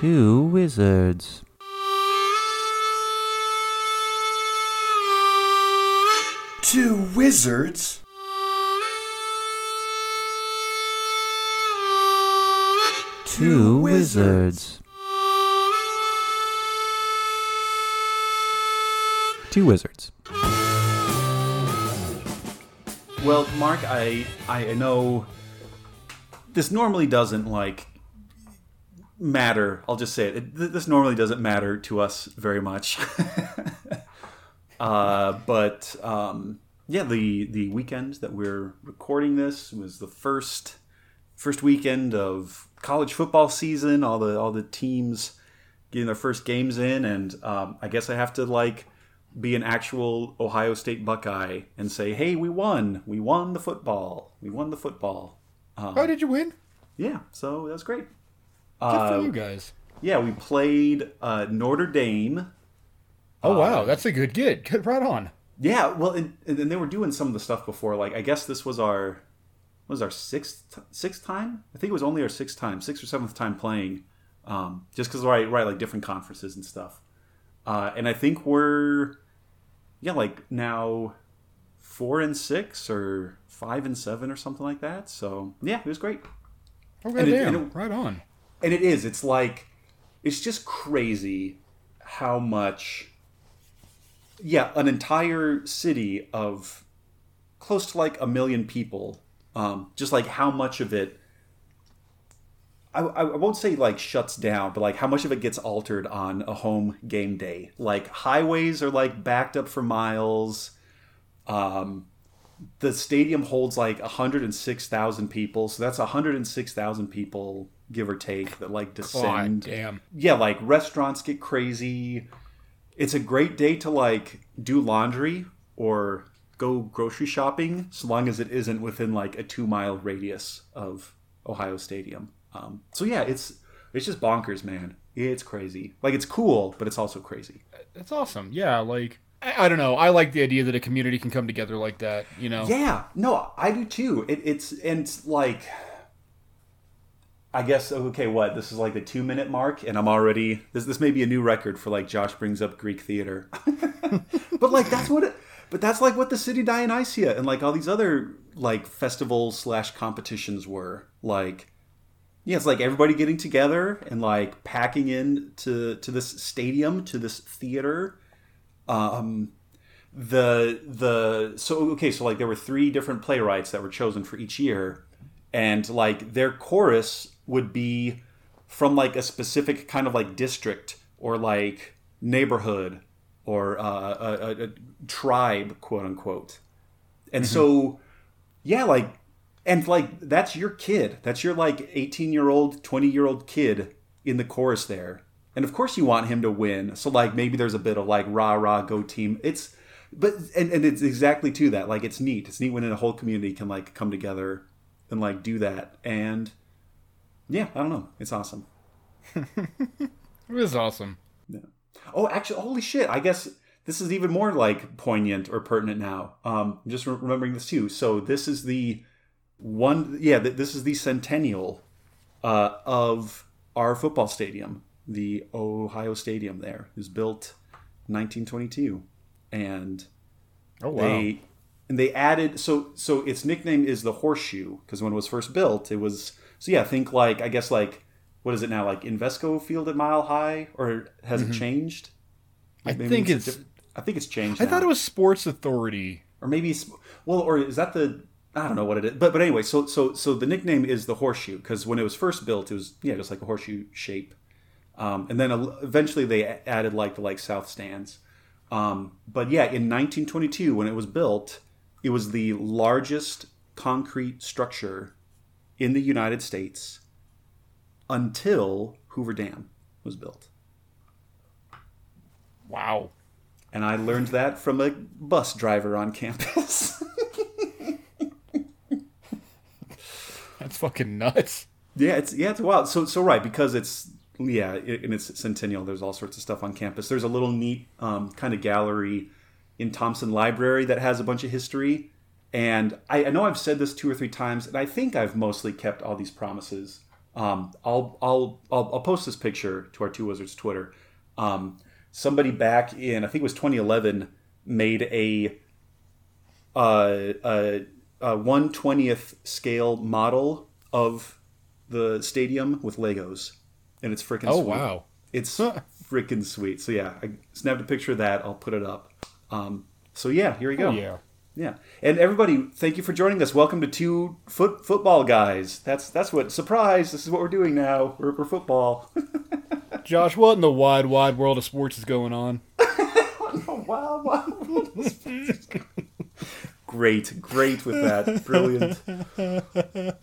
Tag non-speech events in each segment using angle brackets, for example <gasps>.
Two wizards. Two wizards? Two wizards. Two wizards. Well, Mark, I I know this normally doesn't like matter. I'll just say it. it this normally doesn't matter to us very much. <laughs> uh, but um, yeah, the the weekend that we're recording this was the first first weekend of college football season. All the all the teams getting their first games in, and um, I guess I have to like be an actual Ohio State Buckeye and say, "Hey, we won! We won the football! We won the football!" oh, did you win? Yeah, so that's great. Good Uh, for you guys. Yeah, we played uh, Notre Dame. Oh wow, that's a good get. Good, right on. Yeah, well, and, and they were doing some of the stuff before. Like, I guess this was our what was our sixth sixth time. I think it was only our sixth time, sixth or seventh time playing. Um, just because right, right, like different conferences and stuff. Uh, and I think we're yeah, like now four and six or five and seven or something like that. So yeah, it was great. Oh And it- and it- right on. And it is it's like it's just crazy how much yeah an entire city of close to like a million people um, just like how much of it I, I won't say like shuts down, but like how much of it gets altered on a home game day. Like highways are like backed up for miles. Um, the stadium holds like 106,000 people, so that's 106,000 people, give or take, that like God descend damn. yeah, like restaurants get crazy. It's a great day to like do laundry or go grocery shopping, so long as it isn't within like a two mile radius of Ohio Stadium. Um, so yeah, it's it's just bonkers, man. It's crazy. Like it's cool, but it's also crazy. That's awesome. Yeah, like I, I don't know. I like the idea that a community can come together like that. You know. Yeah, no, I do too. It, it's and it's like, I guess okay, what this is like the two minute mark, and I'm already this. This may be a new record for like Josh brings up Greek theater, <laughs> but like that's what it. But that's like what the City Dionysia and like all these other like festivals slash competitions were like. Yeah, it's like everybody getting together and like packing in to to this stadium to this theater. Um, the the so okay so like there were three different playwrights that were chosen for each year and like their chorus would be from like a specific kind of like district or like neighborhood or uh, a, a, a tribe quote unquote and so yeah like and like that's your kid. That's your like 18 year old 20 year old kid in the chorus there. And of course you want him to win. So like maybe there's a bit of like rah rah go team. It's but and, and it's exactly to that. Like it's neat. It's neat when a whole community can like come together and like do that. And yeah i don't know it's awesome <laughs> It was awesome. Oh, actually, holy shit! I guess this is even more like poignant or pertinent now. Um, I'm just re- remembering this too. So this is the one. Yeah, th- this is the centennial uh, of our football stadium, the Ohio Stadium. There it was built 1922, and Oh wow. they and they added so so its nickname is the horseshoe because when it was first built it was so yeah think like i guess like what is it now like invesco field at mile high or has it changed I think it's. diff- i think it's changed I thought it was Sports Authority. or maybe well or is that the i don't know what it is but but anyway so so so the nickname is the horseshoe because when it was first built it was yeah just like a horseshoe shape um, and then eventually they added like the like south stands um, but yeah in 1922 when it was built it was the largest concrete structure in the united states until hoover dam was built Wow. and i learned that from a bus driver on campus <laughs> That's fucking nuts. Yeah, it's yeah, it's wild. So so right because it's yeah, i- and it's centennial. There's all sorts of stuff on campus. There's a little neat um, kind of gallery in Thompson Library that has a bunch of history. And I, I know I've said this two or three times, and I think I've mostly kept all these promises. Um, I'll, I'll I'll I'll post this picture to our Two Wizards Twitter. Um, somebody back in I think it was 2011 made a uh, a, a 120th scale model of the stadium with Legos, and it's freaking. Oh sweet. wow. It's freaking sweet. So yeah, I snapped a picture of that. I'll put it up. Um, so yeah, here we go. Oh, yeah. Yeah. And everybody, thank you for joining us. Welcome to two foot football guys. That's that's what surprise. This is what we're doing now. We're, we're football. <laughs> Josh, what in the wide, wide world of sports is going on? <laughs> wow, wow. Great, great with that. <laughs> Brilliant.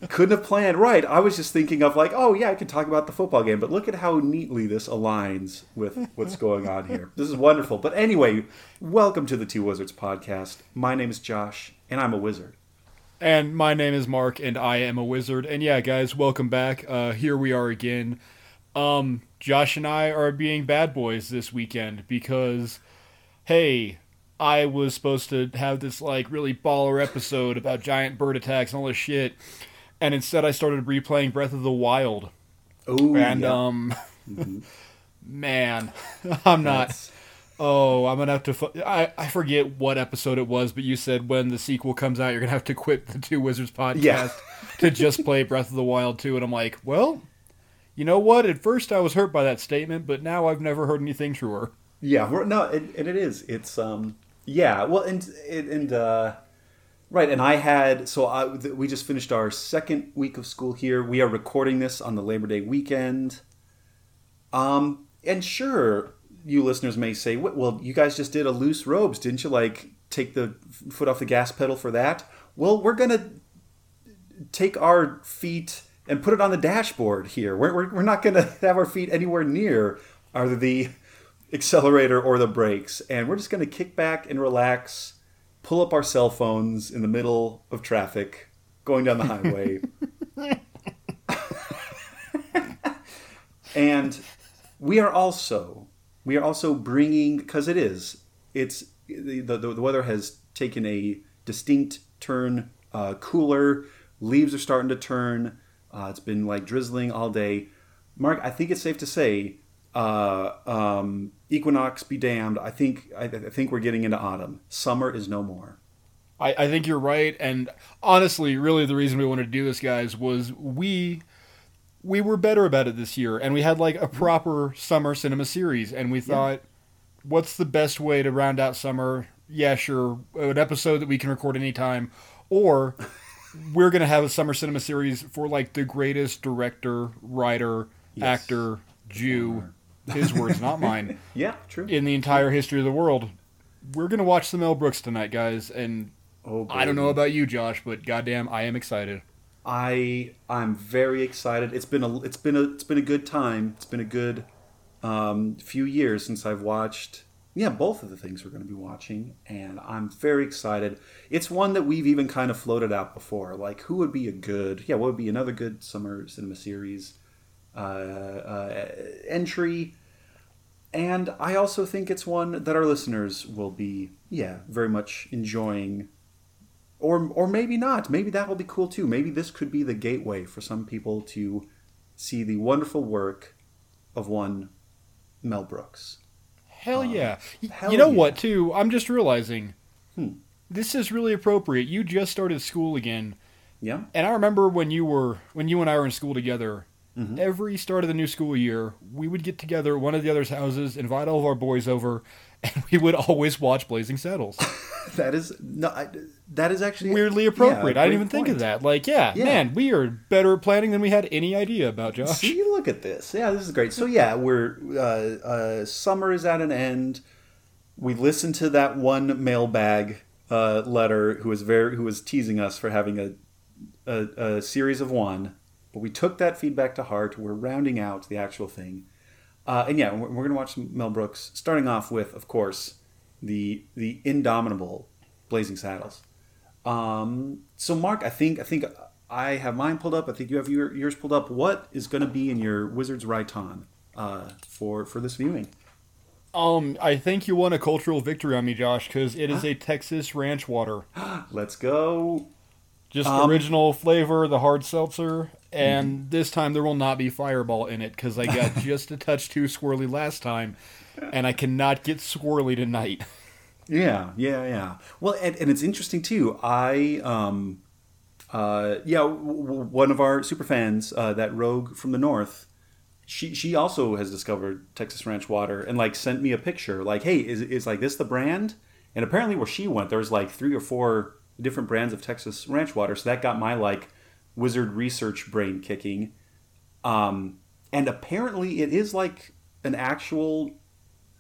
Couldn't have planned. Right. I was just thinking of like, oh yeah, I can talk about the football game, but look at how neatly this aligns with what's going on here. This is wonderful. But anyway, welcome to the Two Wizards podcast. My name is Josh, and I'm a wizard. And my name is Mark, and I am a wizard. And yeah, guys, welcome back. Uh, here we are again. Um, Josh and I are being bad boys this weekend because, hey, I was supposed to have this like really baller episode about giant bird attacks and all this shit, and instead I started replaying Breath of the Wild. Oh, And yeah. um, <laughs> man, <laughs> I'm not. That's- Oh, I'm gonna have to. Fu- I I forget what episode it was, but you said when the sequel comes out, you're gonna have to quit the Two Wizards podcast Yeah. to just play Breath of the Wild 2. And I'm like, well, you know what? At first, I was hurt by that statement, but now I've never heard anything truer. Yeah, no, and, and it is. It's um, yeah. Well, and and, uh, right. And I had so I we just finished our second week of school here. We are recording this on the Labor Day weekend. Um, and sure, you listeners may say, "Well, you guys just did a loose robes, didn't you? Like take the foot off the gas pedal for that." Well, we're gonna take our feet and put it on the dashboard here. We're, we're, we're not to <laughs> have our feet anywhere near either the accelerator or the brakes. And we're just going to kick back and relax, pull up our cell phones in the middle of traffic, going down the highway. <laughs> and we are also we are also bringing because it is it's the, the the weather has taken a distinct turn uh, cooler leaves are starting to turn uh, it's been like drizzling all day mark i think it's safe to say uh, um, equinox be damned. I think I, I think we're getting into autumn. Summer is no more. I, I think you're right, and honestly, really, the reason we wanted to do this, guys, was we we were better about it this year, and we had like a proper summer cinema series, and we thought, what's the best way to round out summer? Yeah, sure, an episode that we can record anytime, or <laughs> we're gonna have a summer cinema series for like the greatest director, writer, Yes. actor, Jew, his words, not <laughs> mine, yeah true in the entire history of the world. We're gonna watch some Mel Brooks tonight, guys, and oh, I don't know about you, Josh, but goddamn, I am excited. I I'm very excited. It's been a it's been a it's been a good time. It's been a good um, few years since I've watched yeah both of the things we're going to be watching, and I'm very excited. It's one that we've even kind of floated out before. Like who would be a good yeah what would be another good summer cinema series Uh, uh, entry. And I also think it's one that our listeners will be, yeah, very much enjoying or or maybe not. Maybe that will be cool too. Maybe this could be the gateway for some people to see the wonderful work of one Mel Brooks. Hell um, yeah. Y- hell you know yeah. what, too? I'm just realizing Hmm. this is really appropriate. You just started school again, Yeah, and I remember when you were when you and I were in school together. Mm-hmm. Every start of the new school year, we would get together at one of the other's houses, invite all of our boys over, <laughs> and we would always watch Blazing Saddles. <laughs> that is no, I, that is actually Weirdly yeah, appropriate. I didn't even think of that. Like, yeah, Yeah. man, we are better at planning than we had any idea about, Josh. See, look at this. Yeah, this is great. So yeah, we're uh, uh, summer is at an end. We listened to that one mailbag uh, letter who was very who was teasing us for having a, a a series of one, but we took that feedback to heart. We're rounding out the actual thing, uh, and yeah, we're, we're gonna watch some Mel Brooks. Starting off with, of course, the the indomitable Blazing Saddles. Um, so Mark, I think I think I have mine pulled up. I think you have your, yours pulled up. What is going to be in your Wizards Raiton uh, for for this viewing? Um, I think you won a cultural victory on me, Josh, because it is a Texas ranch water. <gasps> Let's go. Just Um, original flavor, the hard seltzer, and this time there will not be Fireball in it because I got <laughs> just a touch too swirly last time, and I cannot get swirly tonight. Yeah, yeah, yeah. Well, and, and it's interesting too. I, um, uh, yeah, w- w- one of our super fans, uh, that Rogue from the North, she she also has discovered Texas Ranch water and like sent me a picture. Like, hey, is is like this the brand? And apparently, where she went, there was like three or four different brands of Texas Ranch water. So that got my like wizard research brain kicking. Um, and apparently, it is like an actual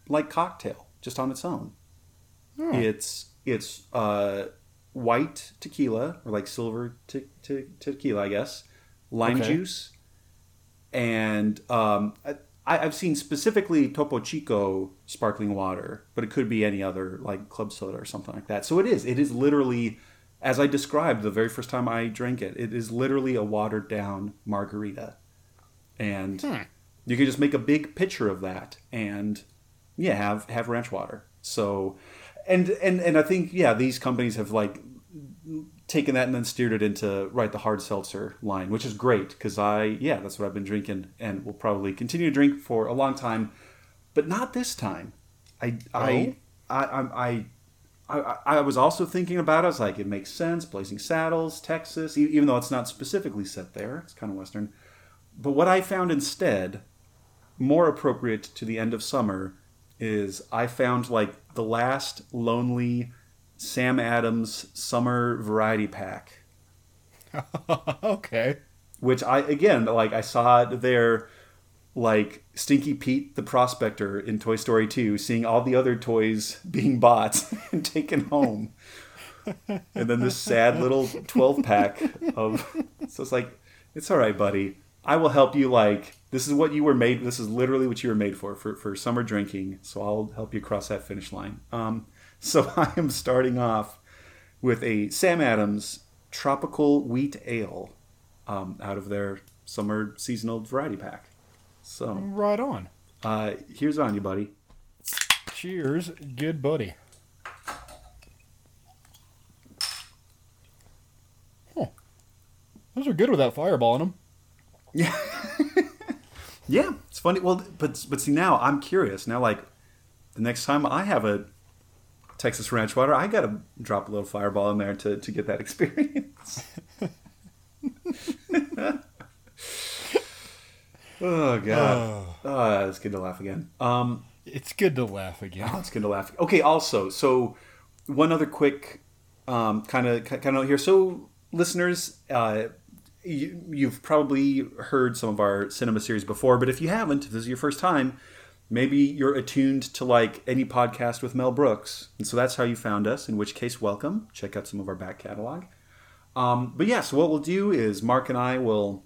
like cocktail just on its own. It's it's uh, white tequila or like silver te- te- tequila, I guess, lime Okay. juice, and um, I, I've seen specifically Topo Chico sparkling water, but it could be any other like club soda or something like that. So it is. It is literally, as I described the very first time I drank it, it is literally a watered down margarita, and hmm. you can just make a big picture of that and yeah have have ranch water so and and and i think yeah these companies have like taken that and then steered it into right the hard seltzer line which is great because i yeah that's what i've been drinking and will probably continue to drink for a long time but not this time i i oh. I, I, I I, I was also thinking about it. I was like, it makes sense. Blazing Saddles, Texas, even though it's not specifically set there, it's kind of Western. But what I found instead, more appropriate to the end of summer, is I found like the last lonely Sam Adams summer variety pack, <laughs> okay. which I again like I saw it there, like Stinky Pete the prospector in Toy Story 2, seeing all the other toys being bought <laughs> and taken home. and then this sad little 12 pack of so it's like it's all right buddy i will help you like this is what you were made this is literally what you were made for for, for summer drinking so i'll help you cross that finish line um, <laughs> so i am starting off with a sam adams tropical wheat ale um, out of their summer seasonal variety pack so Right on. uh, here's on you buddy Cheers, good buddy. Huh. Those are good with that fireball in them. Yeah. <laughs> yeah, it's funny. Well, but but see now I'm curious. Now like the next time I have a Texas ranch water, I got to drop a little fireball in there to to get that experience. <laughs> oh god. Oh, it's good to laugh again. Um It's good to laugh again. Oh, <laughs> it's good to laugh. Okay, also, so one other quick um, kind of kind of here. So, listeners, uh, you, you've probably heard some of our cinema series before, but if you haven't, if this is your first time, maybe you're attuned to like any podcast with Mel Brooks, and so that's how you found us. In which case, welcome. Check out some of our back catalog. Um, but yeah, so what we'll do is Mark and I will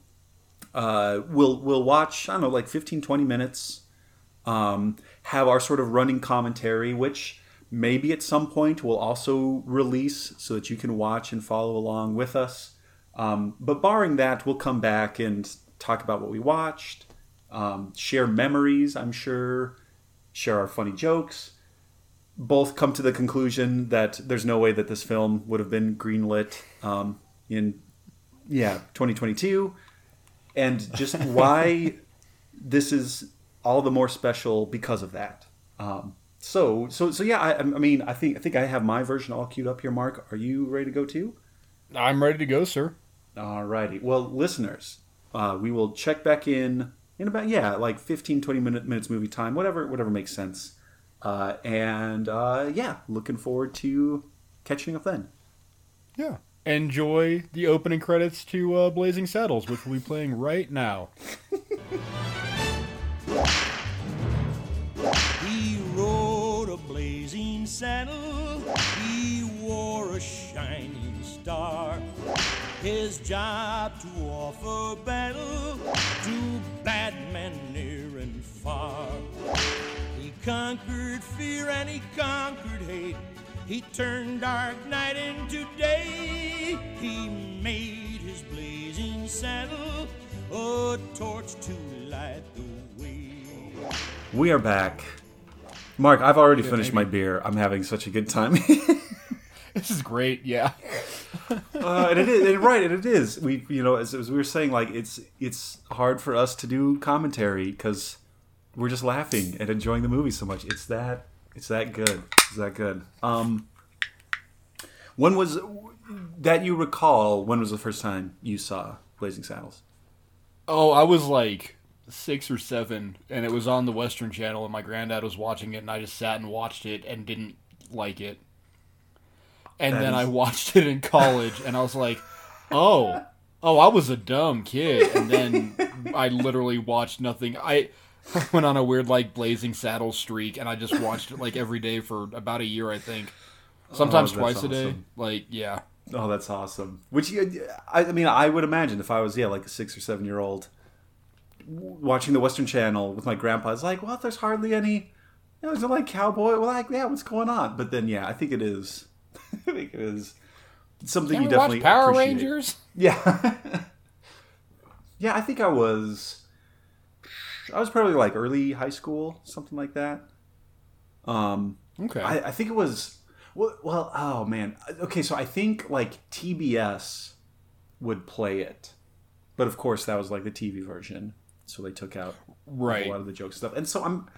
uh, we'll we'll watch I don't know like 15, 20 minutes um, have our sort of running commentary, which maybe at some point we'll also release so that you can watch and follow along with us. Um, but barring that, we'll come back and talk about what we watched, um, share memories, I'm sure, share our funny jokes. Both come to the conclusion that there's no way that this film would have been greenlit um, in, yeah, 2022. And just <laughs> why this is all the more special because of that. Um, so, so, so yeah. I, I mean, I think I think I have my version all queued up here. Mark, are you ready to go too? I'm ready to go, sir. All righty. Well, listeners, uh, we will check back in in about yeah, like 15, 20 minute, minutes movie time, whatever, whatever makes sense. Uh, and uh, yeah, looking forward to catching up then. Yeah. Enjoy the opening credits to uh, Blazing Saddles, which we'll be playing right now. He rode a blazing saddle, he wore a shining star. His job to offer battle to bad men near and far. He conquered fear and he conquered hate. He turned dark night into day. He made his blazing saddle a torch to light the way. We are back. Mark, I've already finished my beer. I'm having such a good time. <laughs> This is great, yeah. <laughs> uh, and it is and right, and it is. We, you know, as, as we were saying, like it's it's hard for us to do commentary because we're just laughing and enjoying the movie so much. It's that it's that good. It's that good. Um, when was that you recall? When was the first time you saw Blazing Saddles? Oh, I was like six or seven, and it was on the Western Channel, and my granddad was watching it, and I just sat and watched it and didn't like it. And That then I watched it in college, and I was like, oh, oh, I was a dumb kid. And then I literally watched nothing. I <laughs> went on a weird like Blazing saddle streak, and I just watched it like every day for about a year, I think. Oh, Sometimes Oh, twice a day. Like, yeah. Oh, that's awesome. Which I, I mean, I would imagine if I was yeah like a six or seven year old watching the Western Channel with my grandpa, it's like, well, there's hardly any. You know, is it like cowboy? Well, like, yeah, what's going on? But then, yeah, I think it is. I think it is something Can you we watch definitely Power appreciate. Rangers? <laughs> Yeah, yeah. I think I was. I was probably like early high school, something like that. Um, Okay. I, I think it was well, well. Oh man. Okay, so I think like TBS would play it, but of course that was like the TV version, so they took out right. a lot of the joke stuff. And so I'm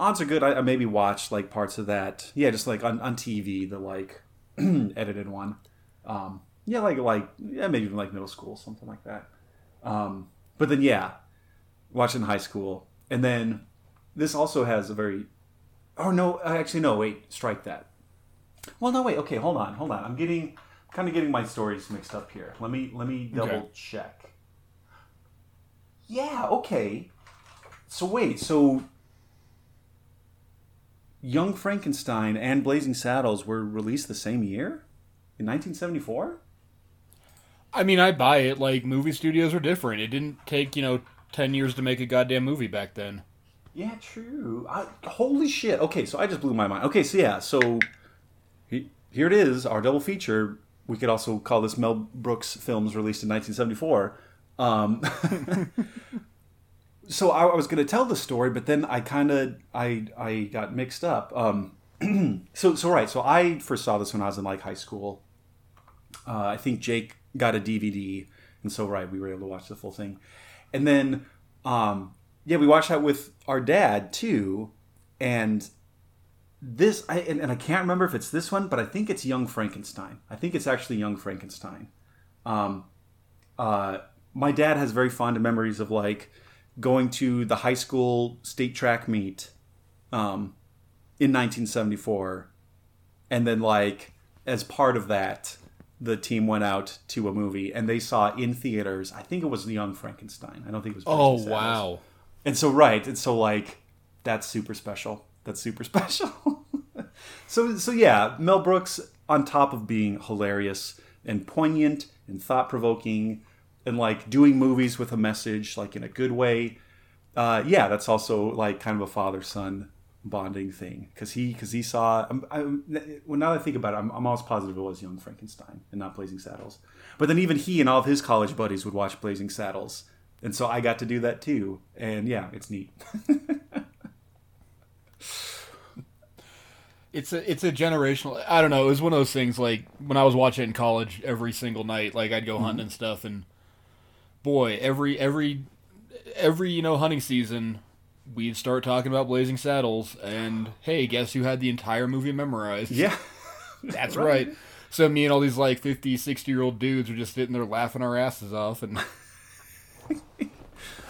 odds are good. I, I maybe watched like parts of that. Yeah, just like on, on TV, the like <clears throat> edited one. Um, yeah, like like yeah, maybe even like middle school, something like that. Um, but then yeah, watched in high school, and then this also has a very. Oh no! Actually, no. Wait, strike that. Well, no. Wait. Okay, hold on, hold on. I'm getting kind of getting my stories mixed up here. Let me let me double Okay. check. Yeah. Okay. So wait. So Young Frankenstein and Blazing Saddles were released the same year in 1974. I mean, I buy it. Like, movie studios are different. It didn't take, you know, 10 years to make a goddamn movie back then. Yeah, true. I, holy shit. Okay, so I just blew my mind. Okay, so yeah, so he, here it is, our double feature. We could also call this Mel Brooks films released in 1974. Um, <laughs> so I, I was going to tell the story, but then I kind of I I got mixed up. Um, <clears throat> so so right, so I first saw this when I was in like high school. Uh, I think Jake got a DVD, and so right, we were able to watch the full thing. And then, um, yeah, we watched that with our dad too. And this, I and, and I can't remember if it's this one, but I think it's Young Frankenstein. I think it's actually Young Frankenstein. Um, uh, my dad has very fond memories of like going to the high school state track meet um, in 1974 and then like as part of that the team went out to a movie and they saw in theaters. I think it was the young frankenstein. I don't think it was Oh, Saddles. wow. and so right and so like that's super special. That's super <laughs> special. So so yeah mel brooks on top of being hilarious and poignant and thought-provoking and like doing movies with a message like in a good way uh, yeah that's also like kind of a father-son bonding thing because he because he saw I'm, I'm, well now that I think about it I'm, I'm almost positive it was Young Frankenstein and not Blazing Saddles but then even he and all of his college buddies would watch Blazing Saddles and so I got to do that too and yeah it's neat <laughs> It's a it's a generational. I don't know. It was one of those things. Like when I was watching it in college, every single night, like I'd go Mm-hmm. hunting and stuff, and boy, every every every you know hunting season, we'd start talking about Blazing Saddles, and hey, guess who had the entire movie memorized? yeah <laughs> that's right. So me and all these like 50, 60 year old dudes were just sitting there laughing our asses off, and <laughs>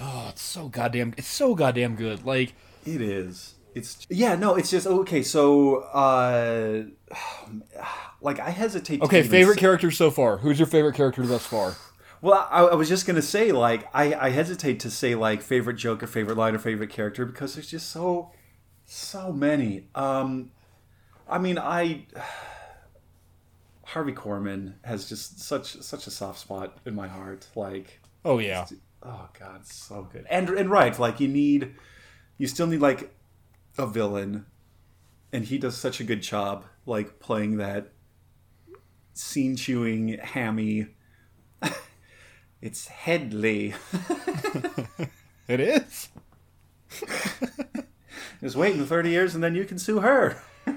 oh, it's so goddamn, it's so goddamn good. Like It is. It's yeah, no, it's just okay. So, uh, <sighs> like, I hesitate. To okay, favorite say- character so far. Who's your favorite character thus far? Well, I, I was just gonna say, like, I, I hesitate to say like favorite joke or favorite line or favorite character because there's just so, so many. Um, I mean, I <sighs> Harvey Korman has just such such a soft spot in my heart. Like, Oh yeah. oh god, so good. And and right, like you need, you still need like a villain, and he does such a good job, like playing that scene chewing hammy. It's Hedley. <laughs> It is. <laughs> Just waiting thirty years, and then you can sue her. <laughs>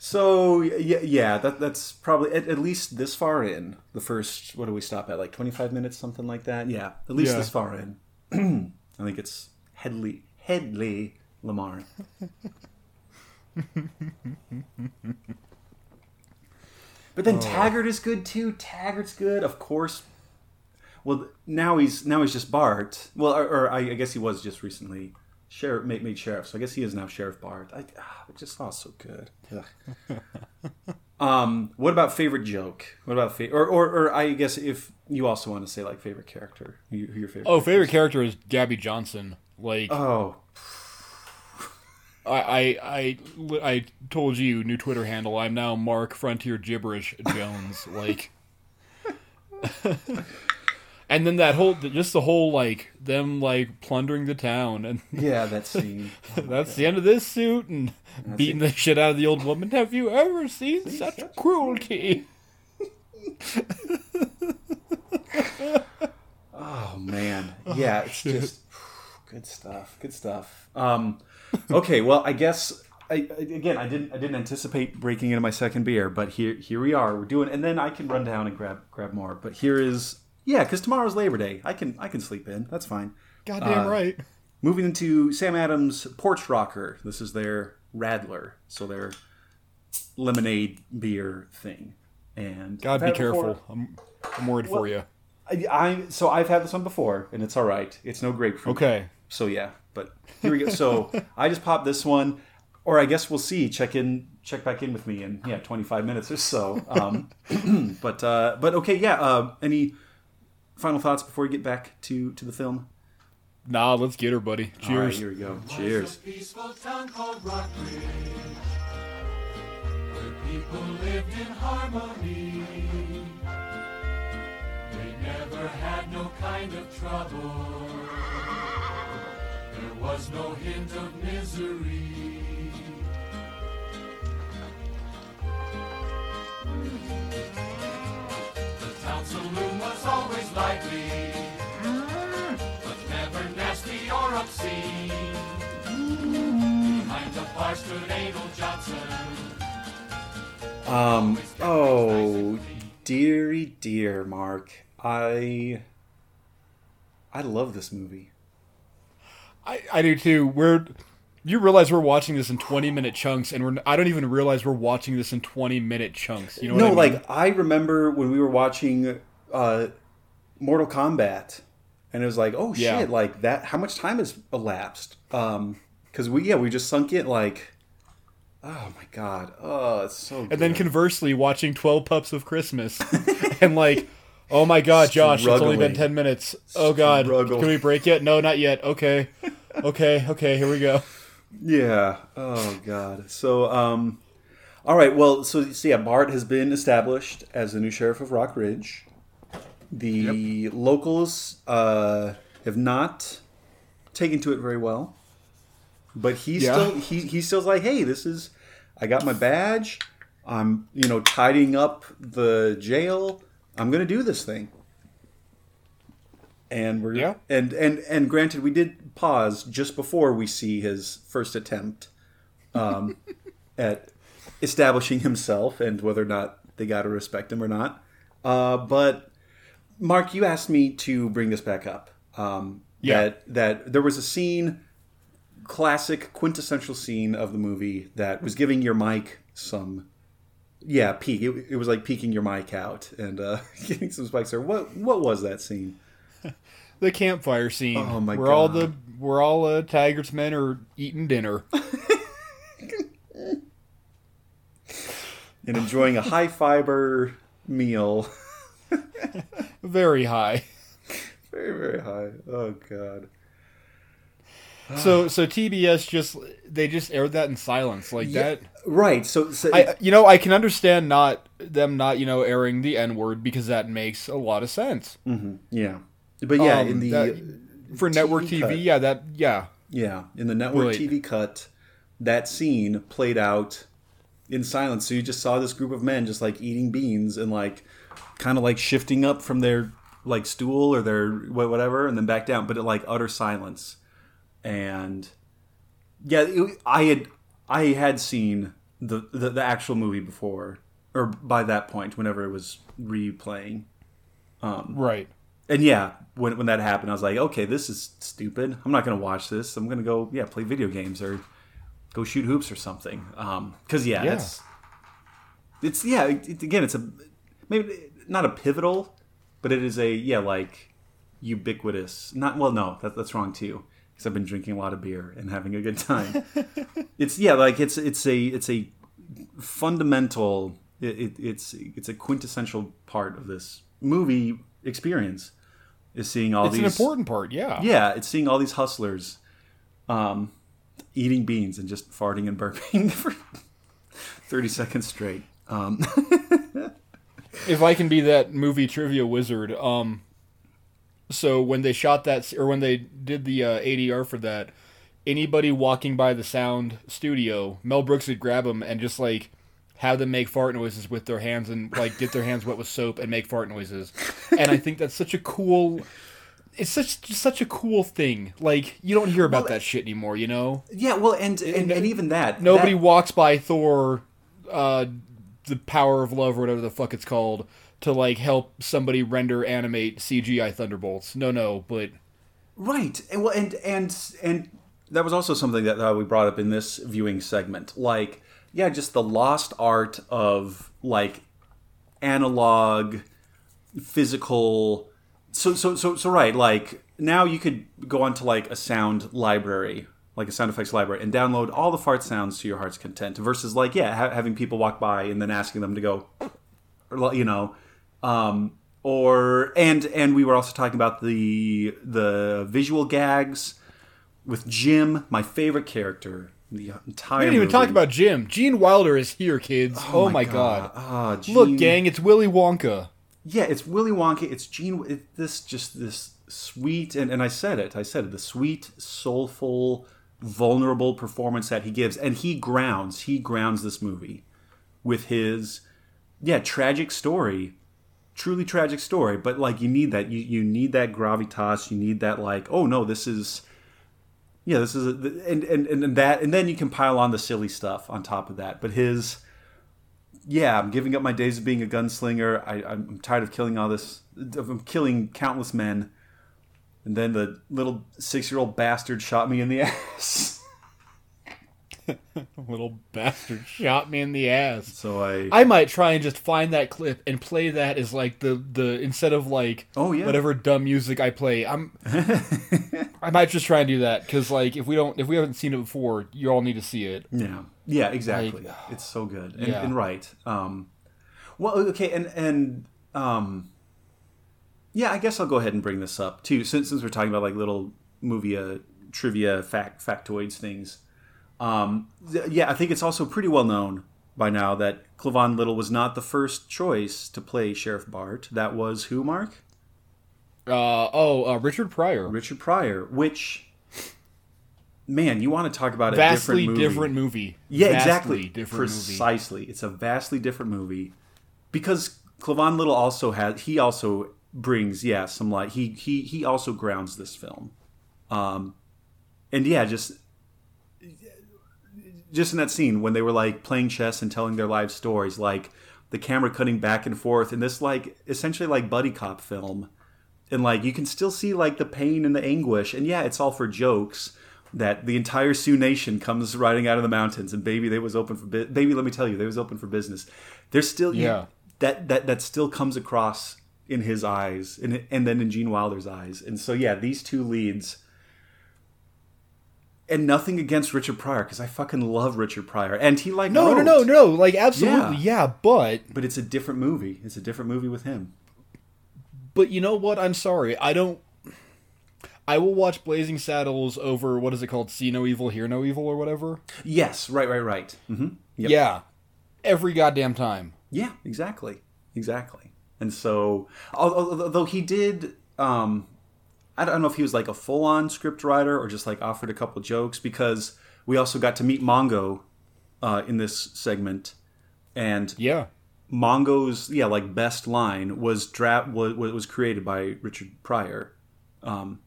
So yeah, yeah, that that's probably at, at least this far in the first. What do we stop at? Like twenty five minutes, something like that. Yeah, at least Yeah. this far in. <clears throat> I think it's Hedley Hedley Lamarr. But then Taggart is good too. Taggart's good, of course. Well, now he's now he's just Bart. Well, or, or I, I guess he was just recently sheriff made, made sheriff. So I guess he is now Sheriff Bart. I, ah, it just all so good. <laughs> Um, what about favorite joke? What about fa- or, or or I guess if you also want to say like favorite character, who, who your favorite? Oh, favorite character is Gabby Johnson. Like Oh, I, I, I, told you, new Twitter handle. I'm now Mark Frontier Gibberish Jones. <laughs> like, <laughs> and then that whole, just the whole like them like plundering the town, and <laughs> yeah, that scene. that's the end of this suit, and beating the shit out of the old woman. Have you ever seen such cruelty? Oh man, yeah, it's just <sighs> good stuff. Good stuff. Um, okay, well, I guess I, I- again, I didn't I didn't anticipate breaking into my second beer, but here here we are. We're doing, and then I can run down and grab grab more. But here is yeah, because tomorrow's Labor Day. I can I can sleep in. That's fine. Goddamn Uh, right. Moving into Sam Adams Porch Rocker. This is their Radler, so their lemonade beer thing. And God, I've be had before. careful. I'm, I'm worried for you. I, I so I've had this one before, and it's all right. It's no grapefruit. Okay. So yeah, but here we go. So <laughs> I just popped this one, or I guess we'll see. Check in, check back in with me in yeah, twenty five minutes or so. Um, <clears throat> but uh, but okay, yeah. Uh, any final thoughts before we get back to to the film? Nah, let's get her, buddy. All right, Cheers. here we go. Cheers. peaceful town called Rock Ridge, where people lived in harmony. They never had no kind of trouble. Was no hint of misery. The town saloon was always lively, but never nasty or obscene. Behind the bar stood Adel Johnson. Um. Oh, dearie dear, Mark. I I love this movie. I, I do too. We're you realize we're watching this in 20 minute chunks, and we're I don't even realize we're watching this in 20 minute chunks. You know what no, I mean? like I remember when we were watching uh, Mortal Kombat, and it was like, oh Yeah. shit, like that. How much time has elapsed? Um, because we yeah we just sunk it like, oh my god, oh it's so. and then conversely, watching 12 Pups of Christmas, <laughs> and like, oh my god, Josh, it's only been 10 minutes. Oh god, Struggle. can we break yet? No, not yet. Okay, okay, okay. Here we go. Yeah. Oh God. So, um, all right. Well, so, so yeah, Bart has been established as the new sheriff of Rock Ridge. The locals uh, have not taken to it very well, but he's Yeah. still he he's still like, hey, this is I got my badge. I'm you know tidying up the jail. I'm gonna do this thing. And we're Yeah. and and and granted, we did pause just before we see his first attempt um, <laughs> at establishing himself and whether or not they got to respect him or not. Uh, but Mark, you asked me to bring this back up. Um, Yeah. That that there was a scene, classic quintessential scene of the movie that was giving your mic some. Yeah, peak. It, it was like peeking your mic out and uh, <laughs> getting some spikes there. What what was that scene? The campfire scene. Oh, my where all the where all uh, Taggart's men are eating dinner. <laughs> And enjoying a high fiber meal. <laughs> Very high. Very very high. Oh god. <sighs> So so TBS just they just aired that in silence like that. Right. So, so I you know I can understand not them not you know airing the N word because that makes a lot of sense. yeah. But yeah, Um, in the that- for network TV, cut. yeah, that yeah, yeah in the network Right. TV cut, that scene played out in silence. So you just saw this group of men just like eating beans and like kind of like shifting up from their like stool or their whatever, and then back down, but it like utter silence. And yeah, it, I had I had seen the, the the actual movie before or by that point whenever it was replaying. Um, right. And yeah, when when that happened, I was like, okay, this is stupid. I'm not gonna watch this. I'm gonna go yeah play video games or go shoot hoops or something. Um, because yeah, Yeah. it's it's yeah it, it- again it's a maybe not a pivotal, but it is a yeah like ubiquitous. Not well no that, that's wrong too because I've been drinking a lot of beer and having a good time. <laughs> it's yeah like it's it's a it's a fundamental it, it, it's it's a quintessential part of this movie experience is seeing all It's these an important part, yeah. yeah it's seeing all these hustlers um eating beans and just farting and burping <laughs> for 30 seconds straight um <laughs> if I can be that movie trivia wizard, um, so when they shot that, or when they did the uh, ADR for that, anybody walking by the sound studio, Mel Brooks would grab them and just like have them make fart noises with their hands and like get their hands wet with soap and make fart noises. <laughs> And I think that's such a cool. It's such such a cool thing. Like you don't hear about Well, that shit anymore, you know. yeah well and and, and even that Nobody that- walks by Thor, uh, the power of love or whatever the fuck it's called, to like help somebody render animate CGI Thunderbolts. No, no, but Right, and well, and and and that was also something that uh, we brought up in this viewing segment. Like, yeah, just the lost art of like analog, physical. So so so so right. Like now you could go onto like a sound library, like a sound effects library, and download all the fart sounds to your heart's content. Versus like yeah, ha- having people walk by and then asking them to go you know um or and and we were also talking about the the visual gags with jim my favorite character the entire we didn't even movie. talk about Jim. Gene Wilder is here, kids. Oh, my god. ah Gene, Look, gang, it's Willy Wonka. yeah it's willy wonka it's gene it, this just this sweet and, and i said it i said it the sweet soulful vulnerable performance that he gives and he grounds he grounds this movie with his yeah tragic story truly tragic story but like you need that you, you need that gravitas you need that like oh no this is yeah this is a, and, and and that and then you can pile on the silly stuff on top of that. But his yeah i'm giving up my days of being a gunslinger. I, i'm tired of killing all this of killing countless men. And then the little six-year-old bastard shot me in the <laughs> ass <laughs> Little bastard shot me in the ass. so i I might try and just find that clip and play that as like the the instead of like Oh, yeah. whatever dumb music I play. I'm <laughs> I might just try and do that because like if we don't if we haven't seen it before, you all need to see it. Yeah, yeah, exactly. Like- it's so good and, Yeah. and right. Um, well, okay, and and um, yeah, I guess I'll go ahead and bring this up too, since since we're talking about like little movie uh, trivia fact factoids things. Um, th- yeah, I think it's also pretty well known by now that Cleavon Little was not the first choice to play Sheriff Bart. That was who, Mark? Uh oh, uh, Richard Pryor. Richard Pryor. Which, man, you want to talk about a Vastly different movie. different movie. Yeah, Vastly exactly. Different movie. Precisely. It's a vastly different movie because Cleavon Little also has he also brings yeah some light. he he he also grounds this film, um, and yeah just just in that scene when they were like playing chess and telling their life stories like the camera cutting back and forth in this like essentially like buddy cop film. And like you can still see like the pain and the anguish. And yeah it's all for jokes that the entire sioux nation comes riding out of the mountains. And baby they was open for bu- baby let me tell you they was open for business. There's still Yeah. that that that still comes across in his eyes and and then in gene wilder's eyes. And so yeah these two leads and nothing against richard pryor because i fucking love richard pryor and he like No, no, wrote, no, no. Like absolutely, Yeah. yeah. But but it's a different movie it's a different movie with him but you know what? I'm sorry. I don't. I will watch Blazing Saddles over what is it called? See No Evil, Hear No Evil, or whatever. yes right right right hmm Yep. Yeah, every goddamn time. Yeah, exactly, exactly. And so, al- although he did, um, I don't know if he was like a full-on script writer or just like offered a couple jokes because we also got to meet Mongo uh, in this segment, and Yeah. Mongo's yeah like best line was dra- was, was created by Richard Pryor. Um,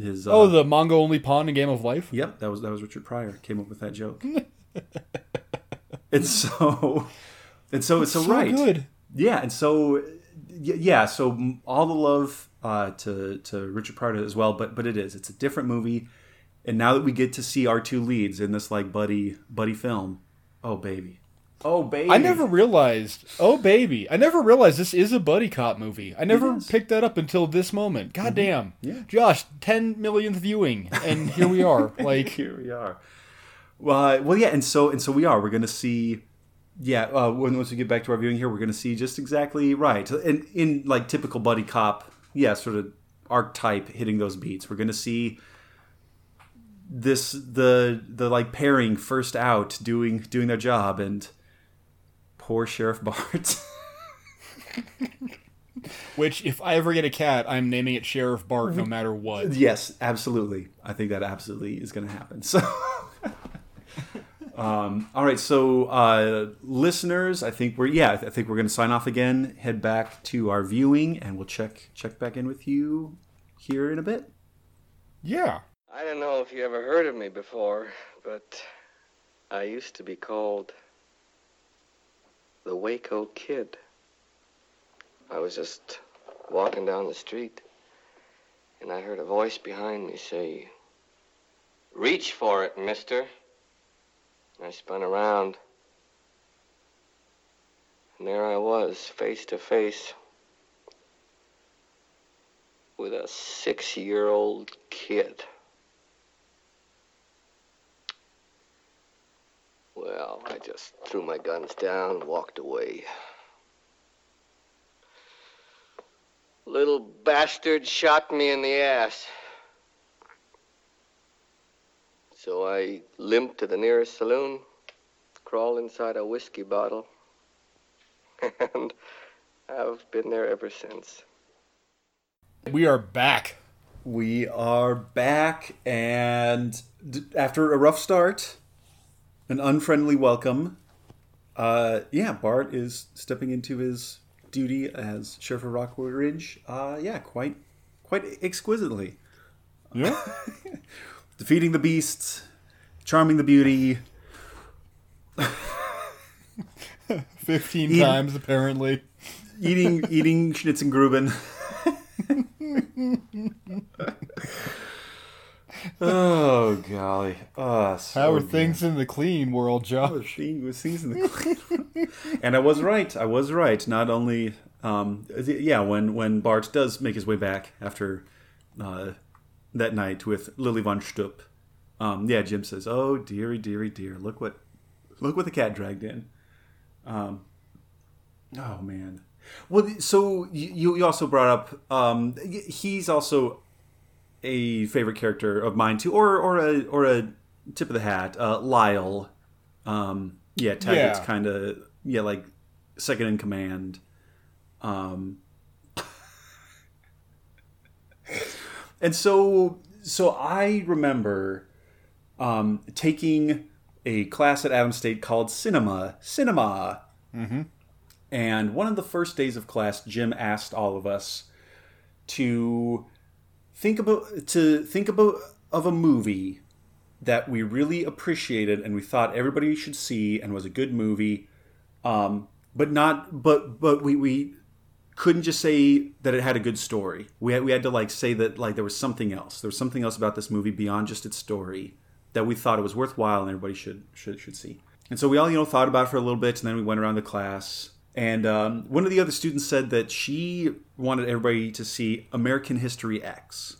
his uh, Oh, the Mongo only pawn in Game of Life. Yep, that was that was Richard Pryor came up with that joke. <laughs> and so and so it's so, so right. good. Yeah, and so yeah, so all the love uh, to to Richard Pryor as well, but but it is it's a different movie, and now that we get to see our two leads in this like buddy buddy film, oh baby, oh baby, I never realized. Oh baby, I never realized this is a buddy cop movie. I never picked that up until this moment. God damn. Yeah. Josh, ten millionth viewing, and here we are. <laughs> Like, here we are. Well, uh, well, yeah, and so and so we are. We're gonna see. Yeah, uh, when once we get back to our viewing here, we're gonna see just exactly right, and in like typical buddy cop, yeah, sort of archetype hitting those beats. We're gonna see this the the like pairing first out doing doing their job, and poor Sheriff Bart. <laughs> which if I ever get a cat, I'm naming it Sheriff Bart, no matter what. Yes, absolutely. I think that absolutely is going to happen. So, <laughs> um, all right. So, uh, listeners, I think we're yeah. I think we're going to sign off again. Head back to our viewing, and we'll check check back in with you here in a bit. Yeah. I don't know if you ever heard of me before, but I used to be called the Waco Kid. I was just walking down the street, and I heard a voice behind me say, Reach for it, mister. I spun around, and there I was, face to face with a six year old kid. Well, I just threw my guns down walked away. Little bastard shot me in the ass. So I limped to the nearest saloon, crawled inside a whiskey bottle, <laughs> and I've been there ever since. We are back. We are back, and d- after a rough start, an unfriendly welcome. Uh, yeah, Bart is stepping into his duty as sheriff of Rockwood Ridge. Uh, yeah, quite, quite exquisitely. Yeah. <laughs> defeating the beasts, charming the beauty. 15 Even- times, apparently. eating eating Schnitzengruben. oh golly! Oh, so How are good. things in the clean world, Josh? Thing was things in the clean. and I was right. I was right. Not only, um, yeah, when when Bart does make his way back after uh, that night with Lili Von Shtupp, um, yeah, Jim says, "Oh dearie, dearie, dear, look what look what the cat dragged in." Um, oh man. Well, so you you also brought up um, he's also a favorite character of mine too, or or a or a tip of the hat, uh, Lyle. Um, yeah, Taggart's Yeah. kind of yeah, like second in command. Um, and so so I remember um, taking a class at Adams State called Cinema. Cinema. And one of the first days of class, Jim asked all of us to think about to think about of a movie that we really appreciated and we thought everybody should see and was a good movie, um, but not but but we we couldn't just say that it had a good story. We had, we had to like say that like there was something else. There was something else about this movie beyond just its story that we thought it was worthwhile and everybody should should should see. And so we all you know thought about it for a little bit, and then we went around the class. And um, one of the other students said that she wanted everybody to see American History X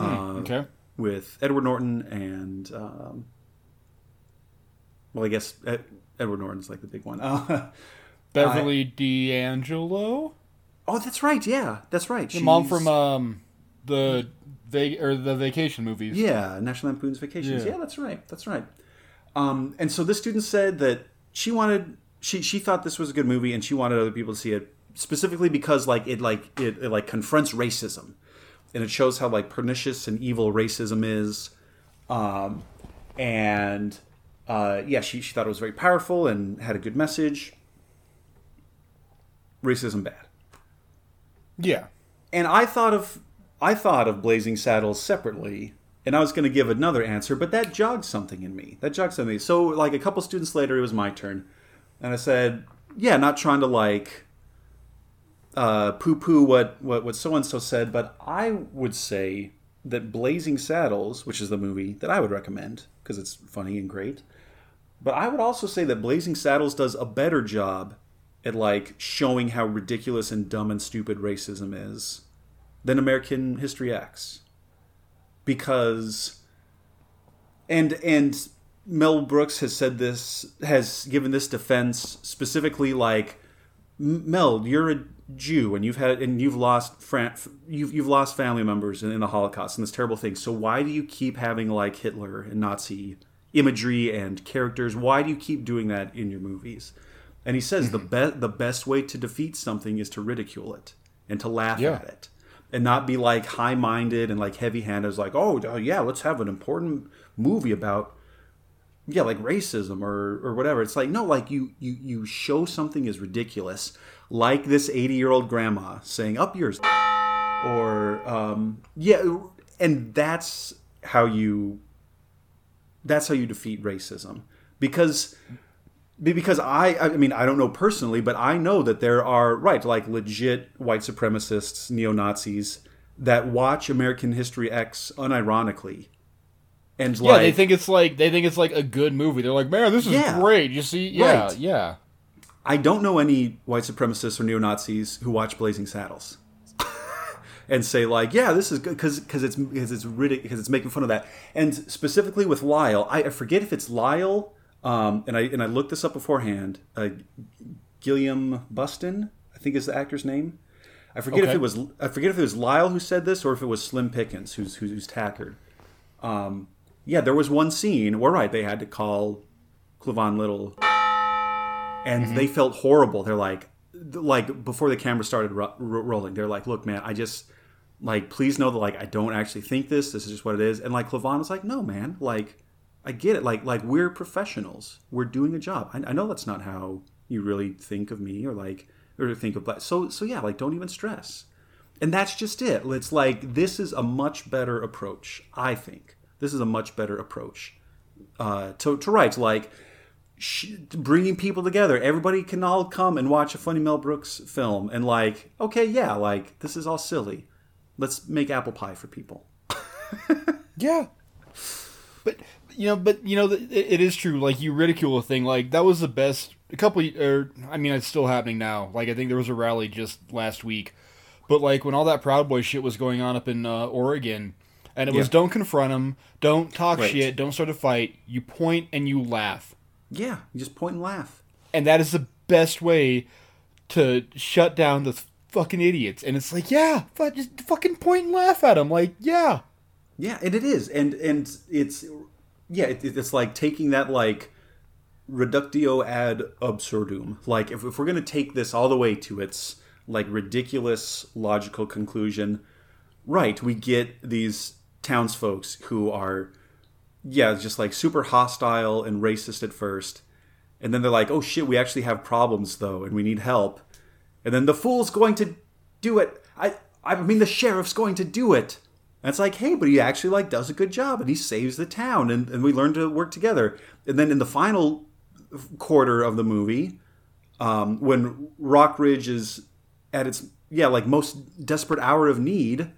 uh, Okay. with Edward Norton and um, well, I guess Ed, Edward Norton's like the big one. <laughs> Uh, Beverly D'Angelo? Oh, that's right. Yeah, that's right. The mom from um the va- or the vacation movies. Yeah, National Lampoon's Vacations. Yeah. Yeah, that's right. That's right. Um, and so this student said that she wanted she she thought this was a good movie and she wanted other people to see it specifically because like it like it, it like confronts racism and it shows how like pernicious and evil racism is. Um, and uh, yeah, she she thought it was very powerful and had a good message. Racism bad Yeah. and I thought of I thought of Blazing Saddles separately, And I was going to give another answer, but that jogged something in me. That jogged something. in me. So, like a couple students later, it was my turn, and I said, "Yeah, not trying to like uh, poo-poo what what what so and so said, but I would say that Blazing Saddles, which is the movie that I would recommend because it's funny and great, but I would also say that Blazing Saddles does a better job at like showing how ridiculous and dumb and stupid racism is than American History X. Because and and Mel Brooks has said this has given this defense specifically like Mel, you're a Jew and you've had and you've lost fran- you've you've lost family members in, in the Holocaust and this terrible thing. So why do you keep having like Hitler and Nazi imagery and characters? Why do you keep doing that in your movies? And he says the be- the best way to defeat something is to ridicule it and to laugh Yeah. at it and not be like high-minded and like heavy-handed as like oh uh, yeah let's have an important movie about yeah like racism or or whatever it's like no like you you you show something is ridiculous like this 80 year old grandma saying up yours or um yeah and that's how you that's how you defeat racism because be- because I I mean I don't know personally, but I know that there are right like legit white supremacists, neo Nazis that watch American History X unironically, and Yeah, like they think it's like they think it's like a good movie. They're like, man, this is Yeah. great. You see, yeah, Right. yeah. I don't know any white supremacists or neo Nazis who watch Blazing Saddles <laughs> and say like, yeah, this is good because because it's because it's ridic- because it's making fun of that. And specifically with Lyle, I, I forget if it's Lyle, um, and I and I looked this up beforehand. Uh, Gilliam Buston, I think is the actor's name. I forget if it was I forget if it was Lyle who said this or if it was Slim Pickens who's who's, who's Taggart. Um, yeah, there was one scene where right they had to call Cleavon Little and they felt horrible. They're like, like before the camera started ro- ro- rolling, they're like, "Look, man, I just like please know that like I don't actually think this. This is just what it is." And like Cleavon was like, "No, man, like I get it. Like like we're professionals. We're doing a job. I, I know that's not how you really think of me or like or think of black. So so yeah, like don't even stress." And that's just it. It's like this is a much better approach. I think this is a much better approach uh, to to rights. Like sh- bringing people together. Everybody can all come and watch a funny Mel Brooks film and like, okay, yeah, like this is all silly. Let's make apple pie for people. <laughs> Yeah. But you know, but you know, it, it is true. Like you ridicule a thing, like that was the best. A couple, or I mean, it's still happening now. Like I think there was a rally just last week, but like when all that Proud Boy shit was going on up in uh, Oregon, and it was don't confront them, don't talk Right. shit, don't start a fight. You point and you laugh, Yeah, you just point and laugh. and that is the best way to shut down the fucking idiots. And it's like, yeah, just fucking point and laugh at them. Like, yeah. Yeah, and it is, and and it's yeah, it, it's like taking that like reductio ad absurdum. Like if, if we're gonna take this all the way to its like ridiculous logical conclusion, right? We get these townsfolks who are yeah, just like super hostile and racist at first, and then they're like, oh shit, we actually have problems though, and we need help, and then the fool's going to do it. I I mean the sheriff's going to do it. And it's like, hey, but he actually like does a good job and he saves the town and, and we learn to work together. And then in the final quarter of the movie, um, when Rock Ridge is at its yeah, like most desperate hour of need,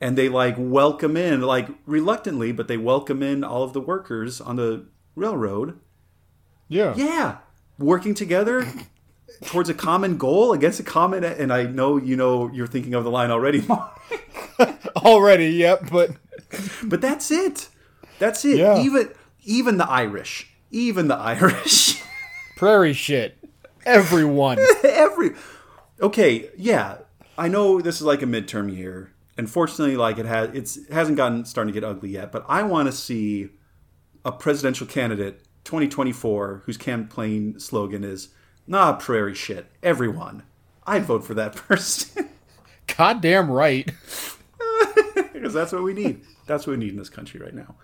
and they like welcome in, like reluctantly, but they welcome in all of the workers on the railroad. Yeah. Yeah, working together towards a common goal against a common. And I know you know you're thinking of the line already, <laughs> Mark. Already, yep, but <laughs> But that's it. That's it. Yeah. Even even the Irish, even the Irish, <laughs> prairie shit. Everyone. <laughs> every. Okay, yeah, I know this is like a midterm year. Unfortunately, like it has, it's it hasn't gotten starting to get ugly yet. But I want to see a presidential candidate 2024 whose campaign slogan is "Nah, prairie shit." Everyone, I'd vote for that person Goddamn right. <laughs> because that's what we need. That's what we need in this country right now.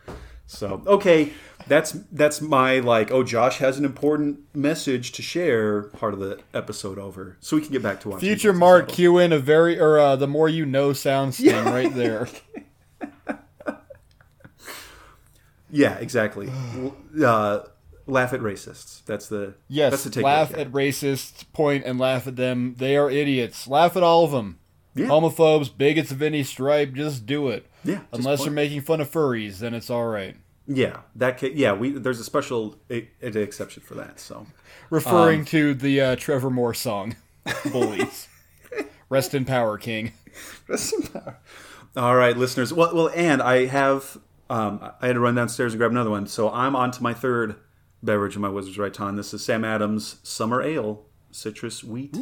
So okay, that's that's my like. Oh, Josh has an important message to share. Part of the episode over, so we can get back to watching. Future Mark cue in a very or uh, the more you know sounds <laughs> thing right there. <laughs> Yeah, exactly. <sighs> uh, laugh at racists. That's the Yes, That's the laugh at racists, point and laugh at them. They are idiots. Laugh at all of them. Yeah. Homophobes, bigots of any stripe, just do it. Yeah, Unless you're making fun of furries, then it's all right. Yeah, that ca- yeah. We there's a special a, an exception for that. So Referring Um, to the uh, Trevor Moore song, <laughs> "Bullies." Rest in power, King. Rest in power. All right, listeners. Well, well, and I have um, I had to run downstairs and grab another one, so I'm on to my third beverage in my Wizard's Right Ton. This is Sam Adams Summer Ale, citrus wheat,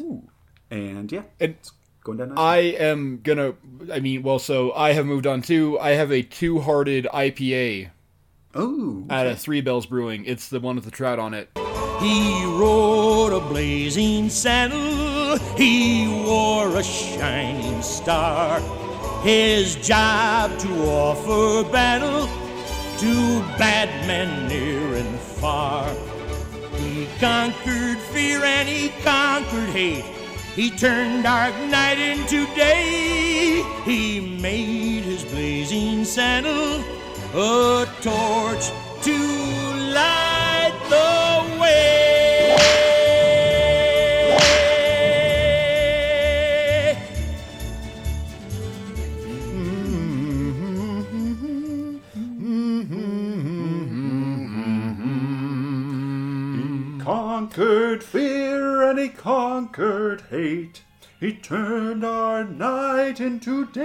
and yeah, And it's going down. Nice. I am gonna. I mean, well, so I have moved on too. I have a two-hearted IPA oh, out of Three Bells Brewing. It's the one with the trout on it. He rode a blazing saddle, he wore a shining star. His job to offer battle to bad men near and far. He conquered fear and he conquered hate. He turned dark night into day. He made his blazing saddle a torch to light the way. Conquered fear and he conquered hate. He turned our night into day.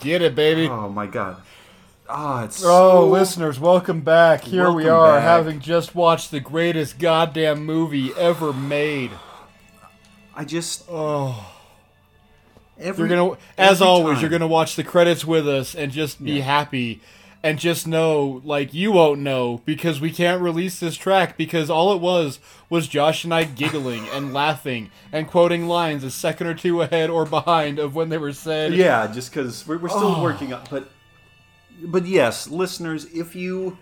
Get it, baby. Oh my god. Ah, it's Oh, so- listeners, welcome back. Here we are, back. having just watched the greatest goddamn movie ever made. I just Oh, every you're gonna, as always, time. you're gonna watch the credits with us and just be Yeah. happy, and just know, like you won't know because we can't release this track because all it was was Josh and I giggling and <laughs> laughing and quoting lines a second or two ahead or behind of when they were said. Yeah, just because we're, we're still Oh. working on, but but yes, listeners, if you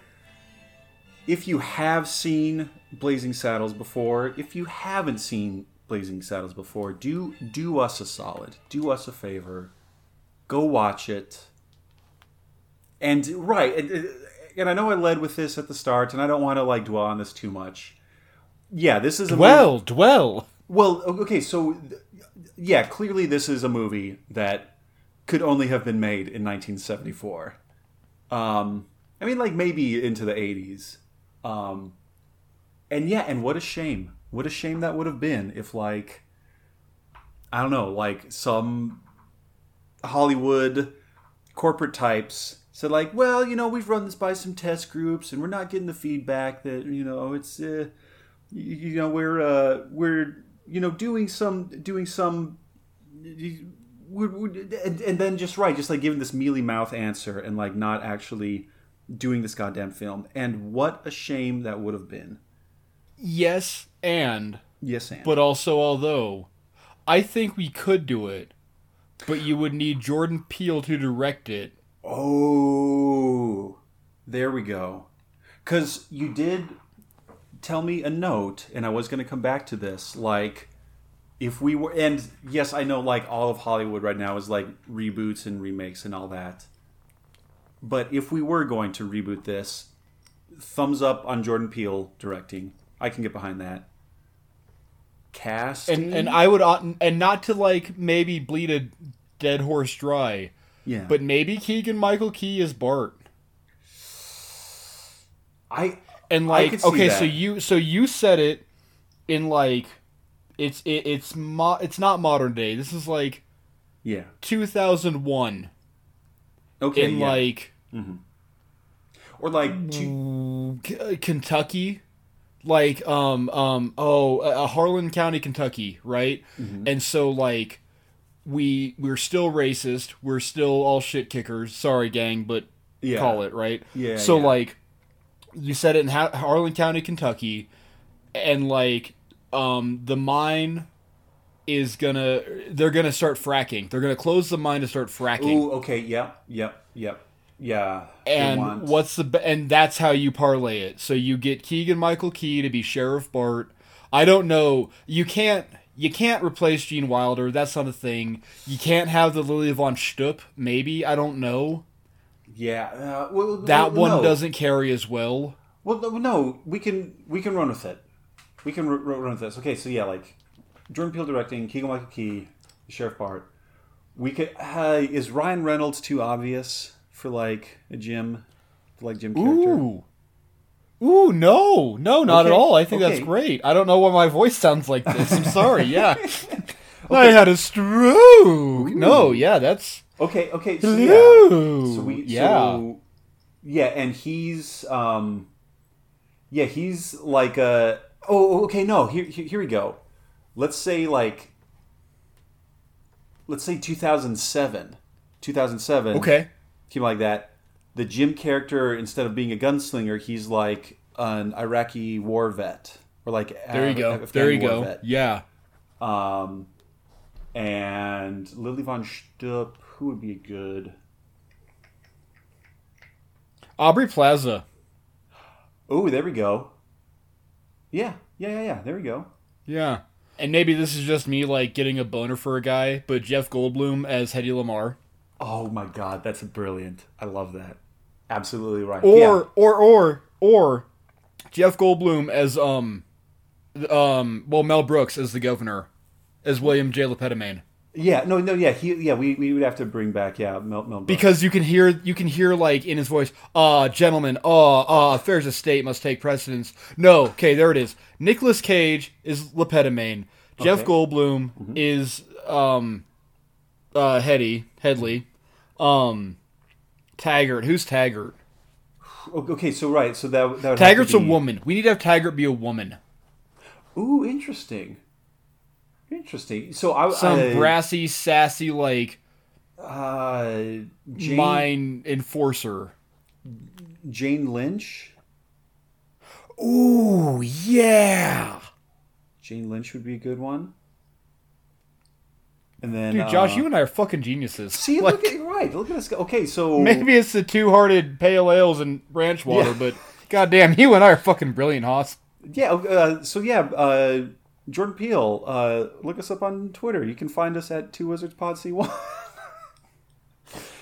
if you have seen Blazing Saddles before, if you haven't seen Blazing Saddles before, do do us a solid, do us a favor, go watch it. And right, and, and I know I led with this at the start, and I don't want to like dwell on this too much. Yeah, this is a movie- Dwell, dwell. well, okay, so yeah, clearly this is a movie that could only have been made in 1974. Um, I mean, like maybe into the 80s. Um, and yeah, and what a shame. What a shame that would have been if, like, I don't know, like some Hollywood corporate types said, like, well, you know, we've run this by some test groups and we're not getting the feedback that, you know, it's, uh, you, you know we're uh we're you know doing some doing some we're, we're, and, and then just right just like giving this mealy mouth answer and like not actually doing this goddamn film. And what a shame that would have been. Yes, and. Yes and. But also although I think we could do it, but you would need Jordan Peele to direct it. Oh there we go. Because you did tell me a note and i was going to come back to this like if we were and yes i know like all of hollywood right now is like reboots and remakes and all that. But if we were going to reboot this thumbs up on jordan peele directing. I can get behind that. Cast And and I would uh, and not to like maybe bleed a dead horse dry, yeah but maybe Keegan Michael Key is Bart. i And like see okay, that. so you so you said it in like it's it, it's mo- it's not modern day. This is like yeah 2001 okay in yeah. like or like two, K- uh, Kentucky, like um um oh uh, Harlan County, Kentucky, right? Mm-hmm. And so like we we're still racist, we're still all shit kickers. Sorry, gang, but Yeah. call it right. Yeah, So yeah. like you said it in ha- Harlan County, Kentucky, and like um the mine is gonna they're gonna start fracking. They're gonna close the mine to start fracking. Ooh, okay yep yep yep yeah and what's the and that's how you parlay it. So you get Keegan Michael Key to be Sheriff Bart. I don't know. You can't you can't replace Gene Wilder. That's not a thing. You can't have the Lili Von Shtupp. Maybe I don't know. Yeah. Uh, well, That well, one no. doesn't carry as well. Well, no, we can we can run with it. We can r- r- run with this. Okay, so yeah, like Jordan Peele directing, Keegan Michael Key, Sheriff Bart. We could. Uh, is Ryan Reynolds too obvious for like a Jim, for like Jim character? Ooh. Ooh, no. No, not at all. I think that's great. I don't know why my voice sounds like this. I'm sorry. <laughs> Yeah. I had a stroke. No, yeah, that's Okay, okay, so Hello. yeah, so we, yeah. so, yeah, and he's, um, yeah, he's like a. Oh, okay, no, here, here, here we go. Let's say like, let's say 2007, 2007. okay. keep it like that. The Jim character, instead of being a gunslinger, he's like an Iraqi war vet, or like There you go. Afghan There you go. vet. Yeah. Um, and Lili Von Shtupp, who would be good? Aubrey Plaza. Oh, there we go. Yeah, yeah, yeah, yeah. There we go. Yeah. And maybe this is just me like getting a boner for a guy, but Jeff Goldblum as Hedy Lamarr. Oh my God, that's brilliant. I love that. Absolutely right. Or yeah. or or or Jeff Goldblum as um um well Mel Brooks as the governor as William J. Le Petomane. yeah, no, no, yeah, he, yeah. We, we would have to bring back, yeah, Mel, Mel Because you can hear you can hear like in his voice, uh gentlemen, uh uh affairs of state must take precedence. No, okay, there it is. Nicolas Cage is Le Petomane. Jeff Okay. Goldblum is um uh Hedy, Hedley. Um Taggart. Who's Taggart? Okay, so right, so that that would have to Taggart's a woman. We need to have Taggart be a woman. Ooh, interesting. Interesting. So I Some I, brassy, sassy, like uh, Jane, mine enforcer. Jane Lynch. Ooh, yeah. Jane Lynch would be a good one. And then, Dude, Josh, uh, you and I are fucking geniuses. see, like, look at you're right. Look at this. guy. Okay, so <laughs> maybe it's the two-hearted pale ales and ranch water, Yeah. but goddamn, you and I are fucking brilliant, Hoss. yeah. Uh, so yeah, uh, Jordan Peele. Uh, look us up on Twitter. You can find us at Two Wizards Pod C One. <laughs>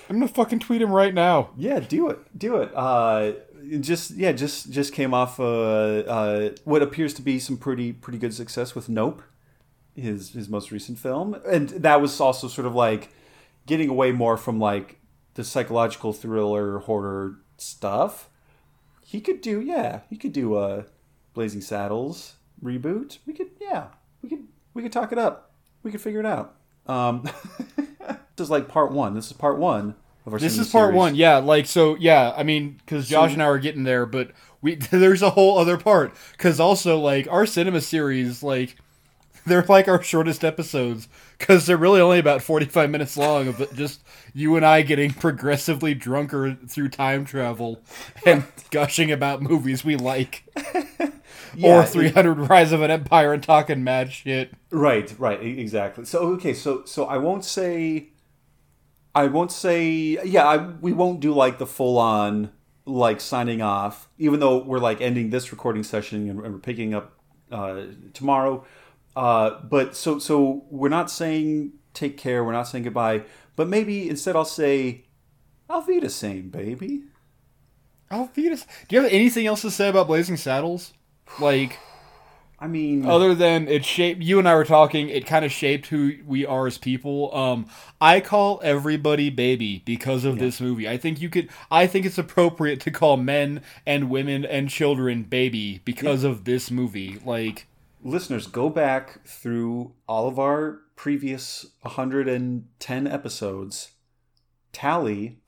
I'm gonna fucking tweet him right now. Yeah, do it, do it. Uh, just yeah, just just came off uh, uh, what appears to be some pretty pretty good success with Nope, his his most recent film, and that was also sort of like getting away more from like the psychological thriller horror stuff. He could do yeah, he could do a Blazing Saddles reboot. We could yeah, we could we could talk it up. We could figure it out. Um, <laughs> this is like part one. This is part one of our. This is part series. one, yeah. Like so, yeah. I mean, because Josh and I are getting there, but we <laughs> there's a whole other part. Because also, like our cinema series, like they're like our shortest episodes because they're really only about 45 minutes long of just you and I getting progressively drunker through time travel and <laughs> gushing about movies we like. <laughs> Yeah, or 300 Rise of an Empire and talking mad shit. Right, right, exactly. So okay, so so I won't say, I won't say, yeah, I, we won't do like the full on like signing off, even though we're like ending this recording session and, and we're picking up uh, tomorrow. Uh, but so so we're not saying take care, we're not saying goodbye, but maybe instead I'll say, Auf same, baby. I'll Oh, Venus. Do you have anything else to say about Blazing Saddles? Like, <sighs> I mean, other than it shaped you and I were talking, it kind of shaped who we are as people. Um, I call everybody baby because of this movie. I think you could. I think it's appropriate to call men and women and children baby because of this movie. Like, listeners, go back through all of our previous 110 episodes, tally,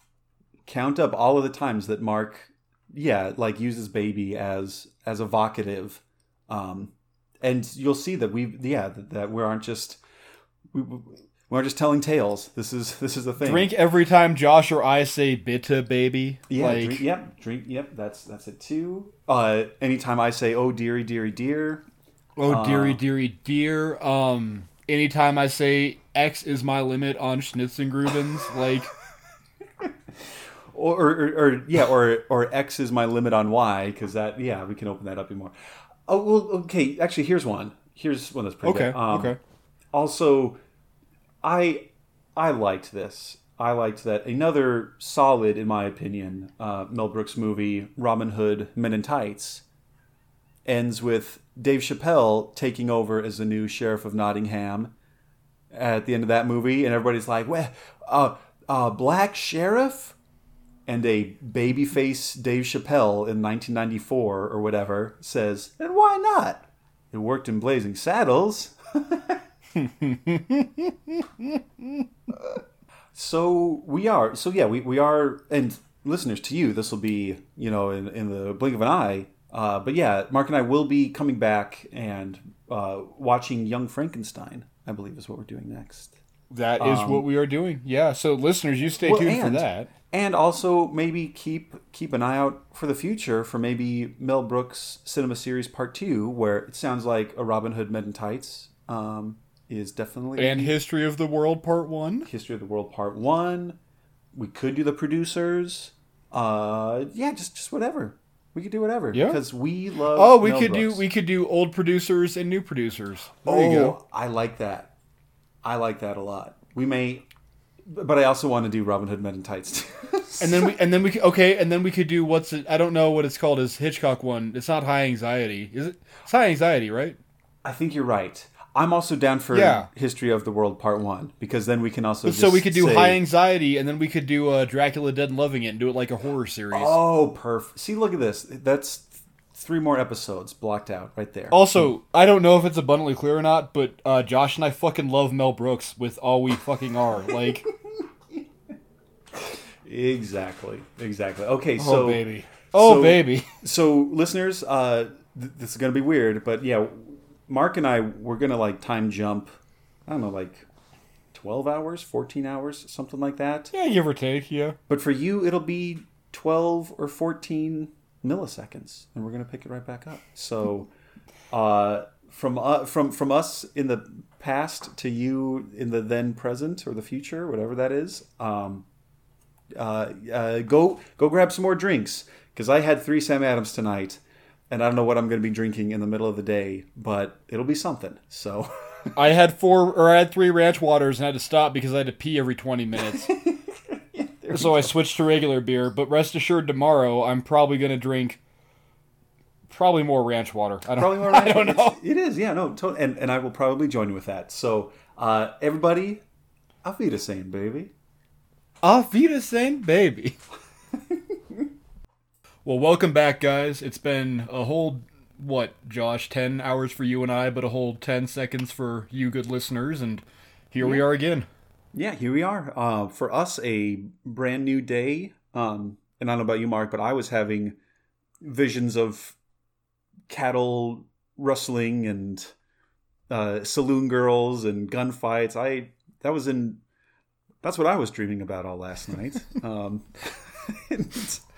count up all of the times that Mark, yeah, like uses baby as as evocative, um, and you'll see that we, yeah, that, that we aren't just we, we aren't just telling tales. This is this is the thing. drink every time Josh or I say bitter baby. Yeah, like, drink, yep, drink, yep. That's that's it too. Uh, anytime I say, "Oh, dearie, dearie, dear," Oh, dearie, dearie, dear. Um, anytime I say X is my limit on Schnitzengrubens, <laughs> like, or, or, or, or yeah, or or X is my limit on Y because that yeah we can open that up even more. Oh well, okay. Actually, here's one. Here's one that's pretty okay, good. Um, okay. Also, I I liked this. I liked that another solid, in my opinion, uh, Mel Brooks movie, Robin Hood Men in Tights, ends with Dave Chappelle taking over as the new sheriff of Nottingham at the end of that movie, and everybody's like, "Well, uh, uh, black sheriff," and a babyface Dave Chappelle in 1994 or whatever says, "And why not? It worked in Blazing Saddles." <laughs> so we are. So yeah, we, we are. And listeners, to you, this will be you know in, in the blink of an eye. Uh, but yeah, Mark and I will be coming back and uh, watching Young Frankenstein. I believe is what we're doing next. That is what we are doing. Yeah. So listeners, you stay Um, Well, tuned and- for that. And also maybe keep keep an eye out for the future for maybe Mel Brooks Cinema Series Part Two, where it sounds like a Robin Hood Men in Tights um, is definitely And History of the World Part One. History of the World Part One. We could do the producers. Uh, yeah, just just whatever. We could do whatever. Yeah. because we love. Oh, we Mel could Brooks. do we could do old producers and new producers. There oh, you go. I like that. I like that a lot. We may, but I also want to do Robin Hood Men in Tights. And then we and then we could, okay, and then we could do what's it? I don't know what it's called. Is Hitchcock one? It's not high anxiety, is it? It's high anxiety, right? I think you're right. I'm also down for Yeah. History of the World Part One because then we can also so we could do say- high anxiety, and then we could do uh, Dracula Dead and Loving It, and do it like a horror series. Oh, perfect. See, look at this. That's th- three more episodes blocked out right there. Also, I don't know if it's abundantly clear or not, but uh, Josh and I fucking love Mel Brooks with all we fucking are. Like, <laughs> Exactly. Exactly. Okay. So oh baby, oh so- baby. So, listeners, uh, th- this is going to be weird, but yeah, Mark and I, we're going to like time jump, I don't know, like 12 hours, 14 hours, something like that. Yeah, give or take. Yeah. But for you, it'll be 12 or 14 milliseconds, and we're going to pick it right back up. So, <laughs> uh, from, uh, from, from us in the past to you in the then present or the future, whatever that is, um, uh, uh, go go grab some more drinks because I had three Sam Adams tonight, and I don't know what I'm going to be drinking in the middle of the day, but it'll be something. So <laughs> I had four or I had three ranch waters and had to stop because I had to pee every 20 minutes. <laughs> so I switched to regular beer, but rest assured tomorrow I'm probably going to drink probably more ranch water. I don't, probably more. <laughs> I don't know. It's- It is, yeah, no, to- and and I will probably join you with that. So uh, everybody, auf Wiedersehen, baby. I'll feed Auf Wiedersehen, baby. Well, welcome back, guys. It's been a whole, what, Josh, 10 hours for you and I, but a whole 10 seconds for you good listeners, and here we are again. Yeah, here we are. Uh, for us, a brand new day. Um, and I don't know about you, Mark, but I was having visions of cattle rustling and uh, saloon girls and gunfights. I that was in that's what I was dreaming about all last night. <laughs> um, <laughs>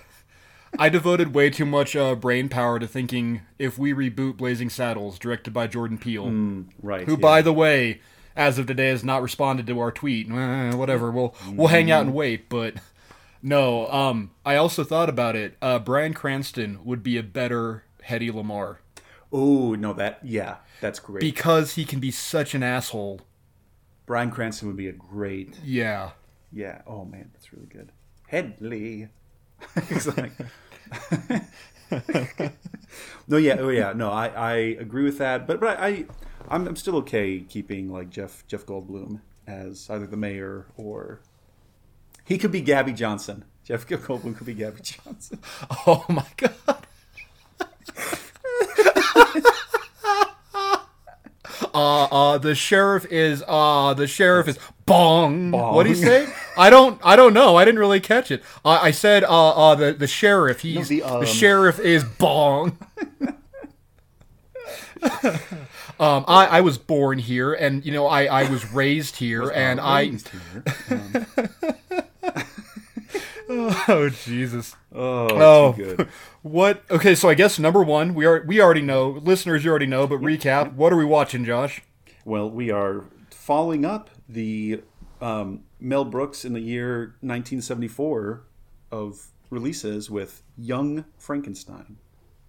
I devoted way too much uh, brain power to thinking if we reboot Blazing Saddles, directed by Jordan Peele, right. who, yeah. by the way, as of today, has not responded to our tweet. Whatever, we'll we'll hang out and wait. But no, um, I also thought about it. Uh, Bryan Cranston would be a better Hedy Lamarr oh no, that yeah, that's great. because he can be such an asshole. Bryan Cranston would be a great Yeah. yeah. Oh man, that's really good. Hedley. <laughs> Like- <laughs> no, yeah, oh yeah, no, I, I agree with that, but but I, I'm, I'm still okay keeping like Jeff Jeff Goldblum as either the mayor or he could be Gabby Johnson. Jeff Goldblum could be Gabby Johnson. <laughs> Oh my god. <laughs> Uh, uh, the sheriff is, uh, the sheriff is bong. What do you say? I don't, I don't know. I didn't really catch it. Uh, I said, uh, uh, the, the sheriff, he's, the, the, um. sheriff is bong. <laughs> um, I, I was born here and, you know, I, I was raised here and I, <laughs> oh, Jesus. oh, Oh. good. What? Okay, so I guess number one, we are we already know. Listeners, you already know. But recap: What are we watching, Josh? Well, we are following up the um, Mel Brooks in the year 1974 of releases with Young Frankenstein.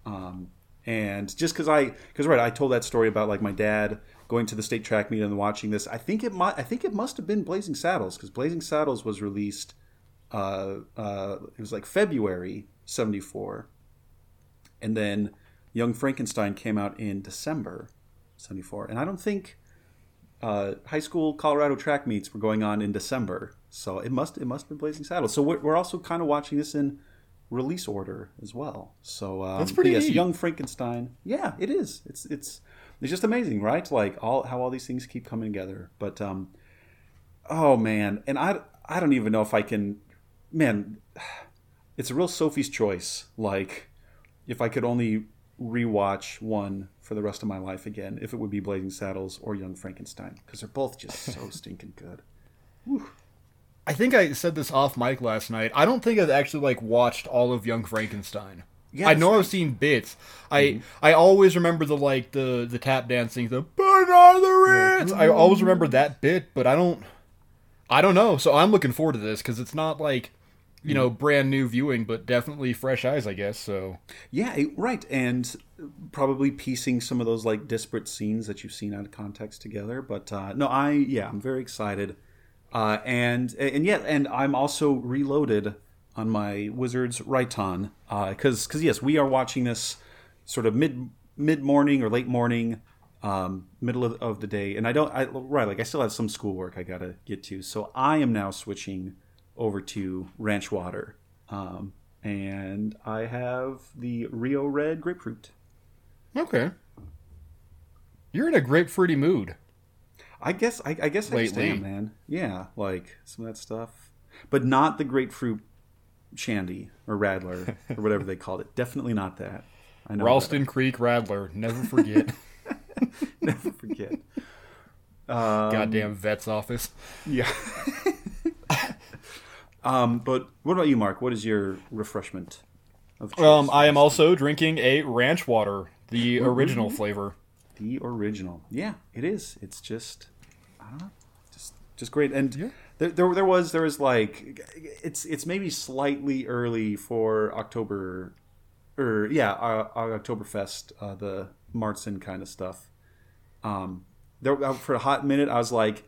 Um, and just because I, because right, I told that story about like my dad going to the state track meet and watching this. I think it might. I think it must have been Blazing Saddles because Blazing Saddles was released. Uh, uh, it was like February '74, and then Young Frankenstein came out in December '74. And I don't think uh, high school Colorado track meets were going on in December, so it must it must have been Blazing Saddles. So we're, we're also kind of watching this in release order as well. So um, That's pretty yes, neat. Young Frankenstein. Yeah, it is. It's it's it's just amazing, right? Like all how all these things keep coming together. But um, oh man, and I I don't even know if I can. Man, <sighs> it's a real Sophie's choice. Like if I could only rewatch one for the rest of my life again, if it would be Blazing Saddles or Young Frankenstein, because they're both just so <laughs> stinking good. I think I said this off mic last night. I don't think I've actually like watched all of Young Frankenstein. Yeah, I know I've seen bits. I mm-hmm. I always remember the like the the tap dancing, the burn on the Ritz. I always remember that bit, but I don't I don't know. So I'm looking forward to this because it's not like you know brand new viewing, but definitely fresh eyes, I guess. So Yeah, right, and probably piecing some of those like disparate scenes that you've seen out of context together. But uh, no, I yeah, I'm very excited, uh, and and yeah, and I'm also reloaded on my Wizards Raiton because because yes, we are watching this sort of mid mid morning or late morning, um, middle of, of the day, and I don't I right like I still have some schoolwork I gotta get to, so I am now switching over to Ranch Water. Um, and I have the Rio Red grapefruit. okay, you're in a grapefruity mood. I guess I, I guess I just Lately. am, man. Yeah, like some of that stuff, but not the grapefruit shandy or radler or whatever they called it. Definitely not that. I know. Ralston Creek Radler, never forget. <laughs> <laughs> never forget. Goddamn vet's office. Yeah. <laughs> um, but what about you, Mark? What is your refreshment? Of choice? Um, I am also drinking a ranch water, the original flavor. The original. Yeah, it is. It's just, I don't know, just just great. And there, there, there was there was like, it's it's maybe slightly early for October, or yeah, uh, Oktoberfest, uh, the Märzen kind of stuff. Um, there uh, for a hot minute, I was like,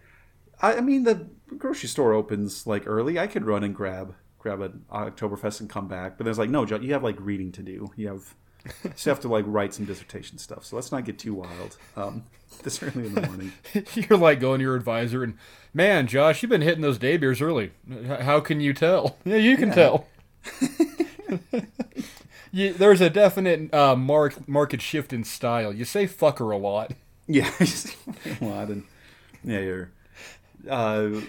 I, I mean, the grocery store opens like early. I could run and grab grab an Oktoberfest and come back. But there's like, no, John, you have like reading to do. You have you have to like write some dissertation stuff. So let's not get too wild. Um, <laughs> this early in the morning. <laughs> You're like going to your advisor and, man, Josh, you've been hitting those day beers early. How can you tell? <laughs> Yeah, you can tell. you, there's a definite uh, mark, market shift in style. You say fucker a lot. Yeah, a lot, and yeah, you're, uh,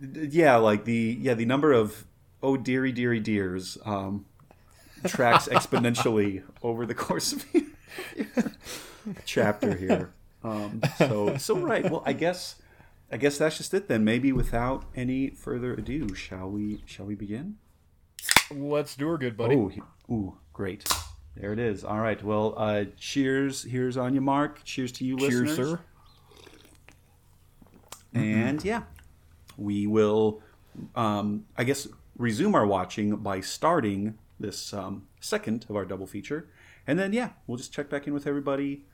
yeah, like the yeah the number of oh dearie dearie dears um, tracks exponentially <laughs> over the course of your chapter here. Um, so so right. Well, I guess I guess that's just it then. Maybe without any further ado, shall we shall we begin? Let's do her good, buddy. Oh, ooh, great. There it is. All right. Well, uh, cheers. Here's on you, Mark. Cheers to you, Cheers, listeners. Cheers, sir. And yeah, we will, um, I guess, resume our watching by starting this um, second of our double feature. And then, yeah, we'll just check back in with everybody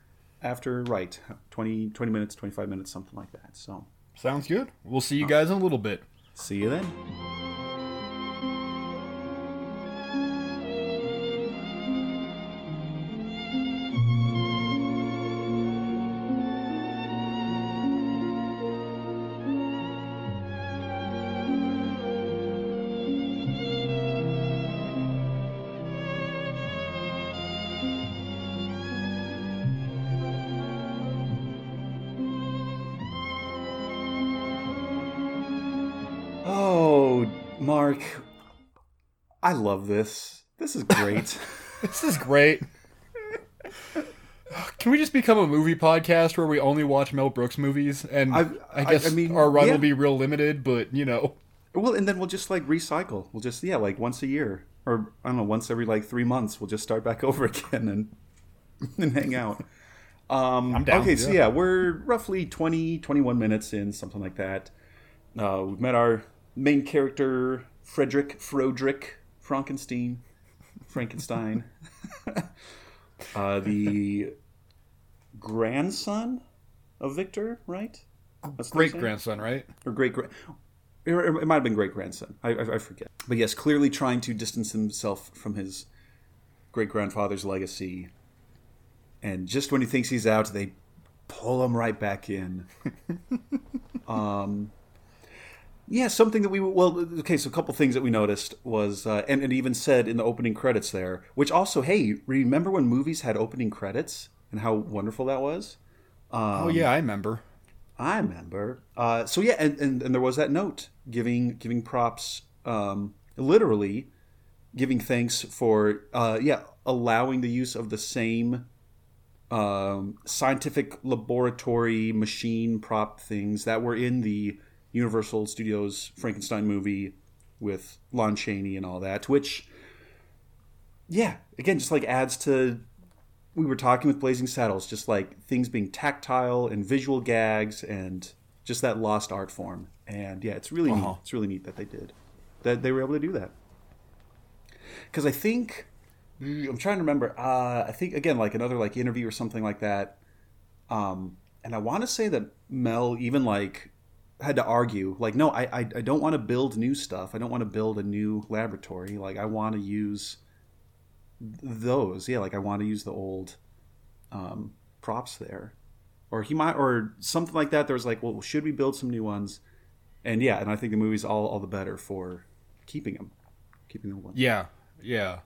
after, right, 20, 20 minutes, 25 minutes, something like that. So Sounds good. We'll see you guys in a little bit. see you then. I love this. This is great. <laughs> This is great. Can we just become a movie podcast where we only watch Mel Brooks movies? And I- I, I- guess I mean, our run yeah. will be real limited, but you know. well, and then we'll just like recycle. We'll just yeah, like once a year, or I don't know, once every like three months. We'll just start back <laughs> over again and and hang out. Um, I'm down, Okay, so yeah. yeah, we're roughly 20, 21 minutes in, something like that. Uh, we've met our main character, Frederick Frodrick Frankenstein. Frankenstein. <laughs> uh, the grandson of Victor, right? That's what I'm Great grandson, right? or great grand. It might have been great grandson. I, I, I forget. But yes, clearly trying to distance himself from his great grandfather's legacy. And just when he thinks he's out, they pull him right back in. <laughs> um, yeah, something that we well, okay. So a couple things that we noticed was, uh, and it even said in the opening credits there, which also, hey, remember when movies had opening credits and how wonderful that was? oh yeah, I remember. I remember. Uh, so yeah, and, and, and there was that note giving giving props, um, literally giving thanks for uh, yeah allowing the use of the same um, scientific laboratory machine prop things that were in the Universal Studios Frankenstein movie with Lon Chaney and all that, which yeah, again, just like adds to we were talking with Blazing Saddles, just like things being tactile and visual gags and just that lost art form. And yeah, it's really neat. Uh-huh. It's really neat that they did that. They were able to do that because I think I'm trying to remember. Uh, I think again, like another like interview or something like that. Um, and I want to say that Mel even like had to argue, like, no, I I, I don't want to build new stuff. I don't want to build a new laboratory. Like, I want to use those. Yeah, like I want to use the old um, props there, or he might, or something like that. There was like, well, should we build some new ones? And yeah, and I think the movie's all all the better for keeping them, keeping them. One. Yeah, yeah.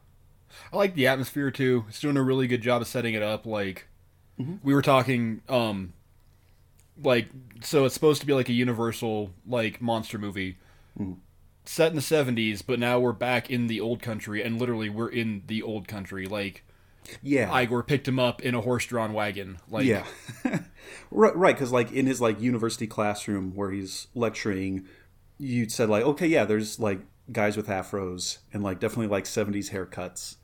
I like the atmosphere too. It's doing a really good job of setting it up. Like we were talking, um, like so it's supposed to be like a universal like monster movie. Set in the 70s but now we're back in the old country and literally we're in the old country. Like Yeah, igor picked him up in a horse-drawn wagon. Like yeah, <laughs> right, right. Because like in his like university classroom where he's lecturing, you said like, okay, yeah, there's like guys with afros and like definitely like '70s haircuts,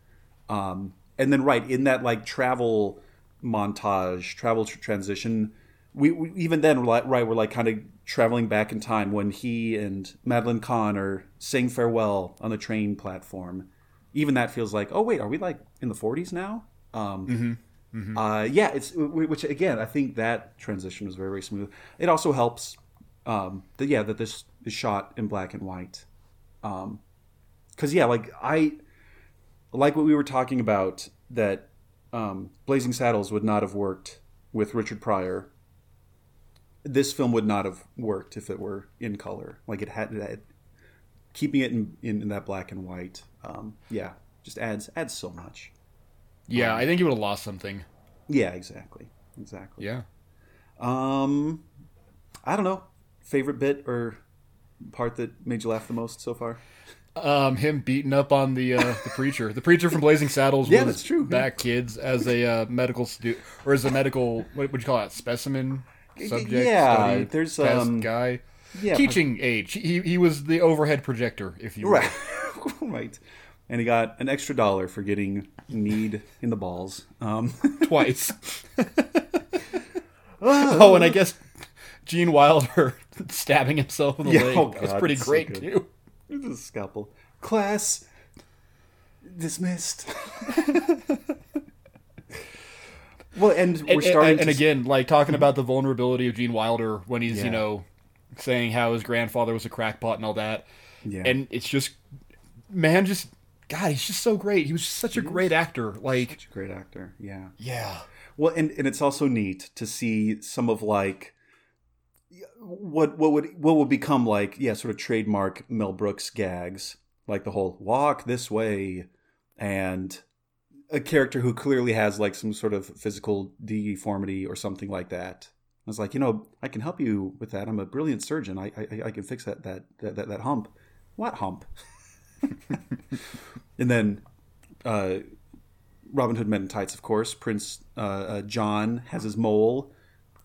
um, and then right in that like travel montage, travel tr- transition. We, we even then we're like right we're like kind of traveling back in time when he and Madeline Kahn are saying farewell on the train platform. Even that feels like oh wait are we like in the 40s now? Um, uh, yeah, it's which again I think that transition was very very smooth. It also helps um, that yeah that this is shot in black and white, because yeah like I like what we were talking about that um, Blazing Saddles would not have worked with Richard Pryor. This film would not have worked if it were in color. Like it had, it had keeping it in, in, in that black and white. Um, yeah, just adds adds so much. yeah i think you would have lost something Yeah, exactly, exactly. yeah Um, I don't know. Favorite bit or part that made you laugh the most so far? um him beating up on the uh the preacher the preacher from blazing saddles Yeah, was that's true, yeah. back kids as a uh, medical student or as a medical what would you call that specimen subject yeah, study there's, um, guy Yeah, teaching age he, he was the overhead projector if you will. right, <laughs> right. And he got an extra dollar for getting kneed in the balls. Um, <laughs> twice. <laughs> oh, and I guess Gene Wilder stabbing himself in the Yeah, leg. oh that was pretty it's so great too. This is a scalpel. Class dismissed. Well, and we're And, starting and, and again, like talking about the vulnerability of Gene Wilder when he's Yeah. you know saying how his grandfather was a crackpot and all that, Yeah. and it's just man, just God, he's just so great. He was such a great actor. Like, Such a great actor. Yeah. yeah, Well, and, and it's also neat to see some of like what what would what would become like yeah sort of trademark Mel Brooks gags like the whole walk this way and a character who clearly has like some sort of physical deformity or something like that. I was like, you know, I can help you with that. I'm a brilliant surgeon. I I, I can fix that that, that that that hump. What hump? <laughs> and then uh, Robin Hood Men in Tights, of course. Prince uh, uh, John has his mole,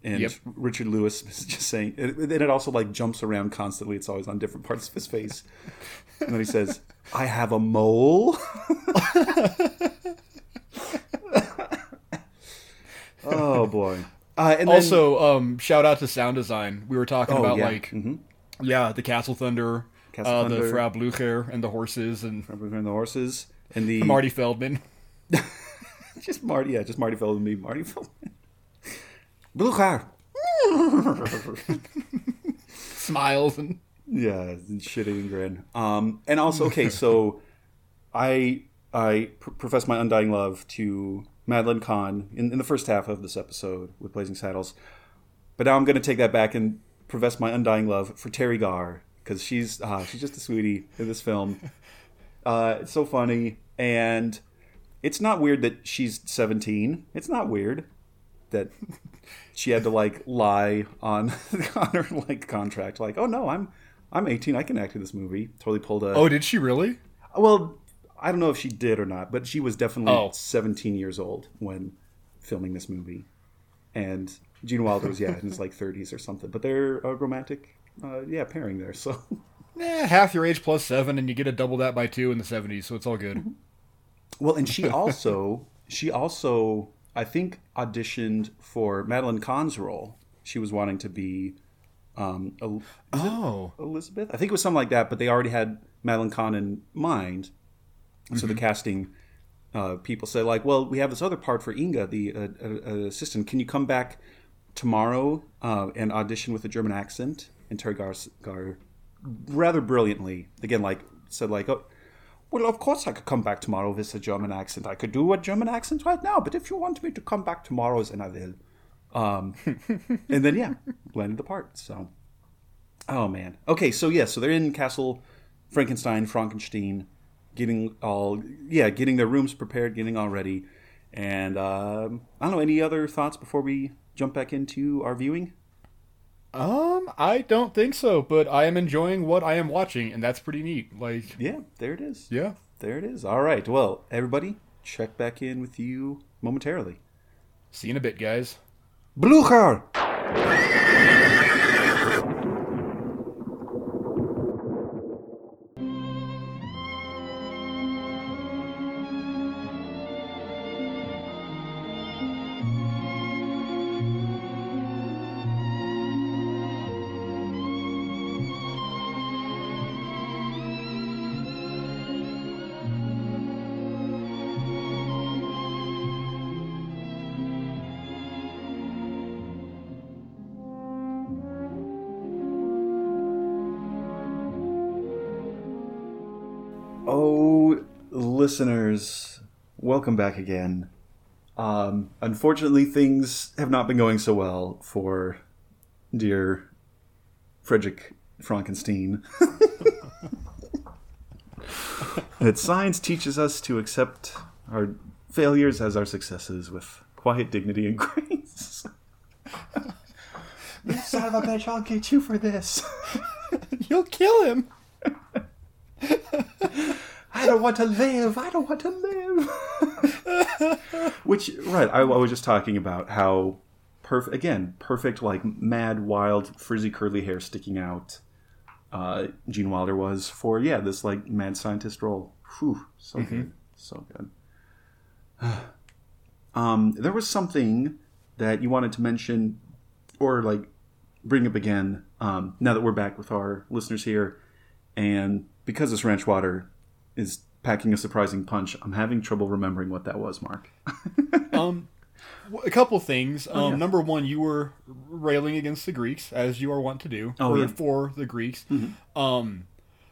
and Yep. Richard Lewis <laughs> is just saying. And it also like jumps around constantly. It's always on different parts of his face. And then he says, "I have a mole." <laughs> oh boy! <laughs> Uh, and then, also, um, shout out to sound design. We were talking oh, about yeah. like Mhm. yeah, the Castle Thunder, Castle uh, the Frau Blucher and the horses and Remember the horses and the <laughs> Marty Feldman. <laughs> just Marty, yeah, just Marty Feldman, me, Marty Feldman. Blue car. Smiles and Yeah, and shitting and grin. Um, and also, okay, so I I pr- profess my undying love to Madeline Kahn in, in the first half of this episode with Blazing Saddles, but now I'm going to take that back and profess my undying love for Teri Garr because she's uh, she's just a sweetie in this film. <laughs> Uh, it's so funny, and it's not weird that she's 17. It's not weird that <laughs> she had to like lie on <laughs> on her like contract, like, oh no, I'm I'm 18, I can act in this movie. Totally pulled a. oh, did she really? well, I don't know if she did or not, but she was definitely Oh. 17 years old when filming this movie, and Gene Wilder was yeah in his like 30s or something. But they're a romantic, uh, yeah, pairing there. So <laughs> Eh, half your age plus seven, and you get to double that by two in the '70s, so it's all good. Well, and she <laughs> also she also I think auditioned for Madeline Kahn's role. She was wanting to be um, El- Oh, Elizabeth. I think it was something like that. But they already had Madeline Kahn in mind, and so the casting uh, people say like, "Well, we have this other part for Inga, the uh, uh, uh, assistant. Can you come back tomorrow uh, and audition with a German accent?" And Teri Garr, Garr rather brilliantly again like said like, "Oh." Well, of course I could come back tomorrow with a German accent. I could do a German accent right now, but if you want me to come back tomorrow, then I will. Um, <laughs> and then yeah, landed the part. So, oh man. Okay, so yeah, so they're in Castle Frankenstein, Frankenstein, getting all yeah, getting their rooms prepared, getting all ready. And um, I don't know. Any other thoughts before we jump back into our viewing? um, I don't think so, but I am enjoying what I am watching, and that's pretty neat. Like, Yeah, there it is. yeah, There it is. All right. Well, everybody, check back in with you momentarily. see you in a bit, guys. Blucher! Listeners, welcome back again. Um, unfortunately, things have not been going so well for dear Frederick Frankenstein. <laughs> that science teaches us to accept our failures as our successes with quiet dignity and <laughs> grace. <laughs> you son of a bitch, I'll get you for this. You'll kill him. I don't want to live. I don't want to live. <laughs> Which, right, I, I was just talking about how perfect, again, perfect, like mad, wild, frizzy, curly hair sticking out. Uh, Gene Wilder was for yeah this like mad scientist role. Whew, so good, so good. <sighs> um, there was something that you wanted to mention, or like bring up again. Um, now that we're back with our listeners here, and because this ranch water is packing a surprising punch, I'm having trouble remembering what that was, Mark. <laughs> Um, a couple things. Um, Oh, yeah. number one, you were railing against the Greeks as you are wont to do, Oh, or yeah. Mm-hmm. for the Greeks. Um,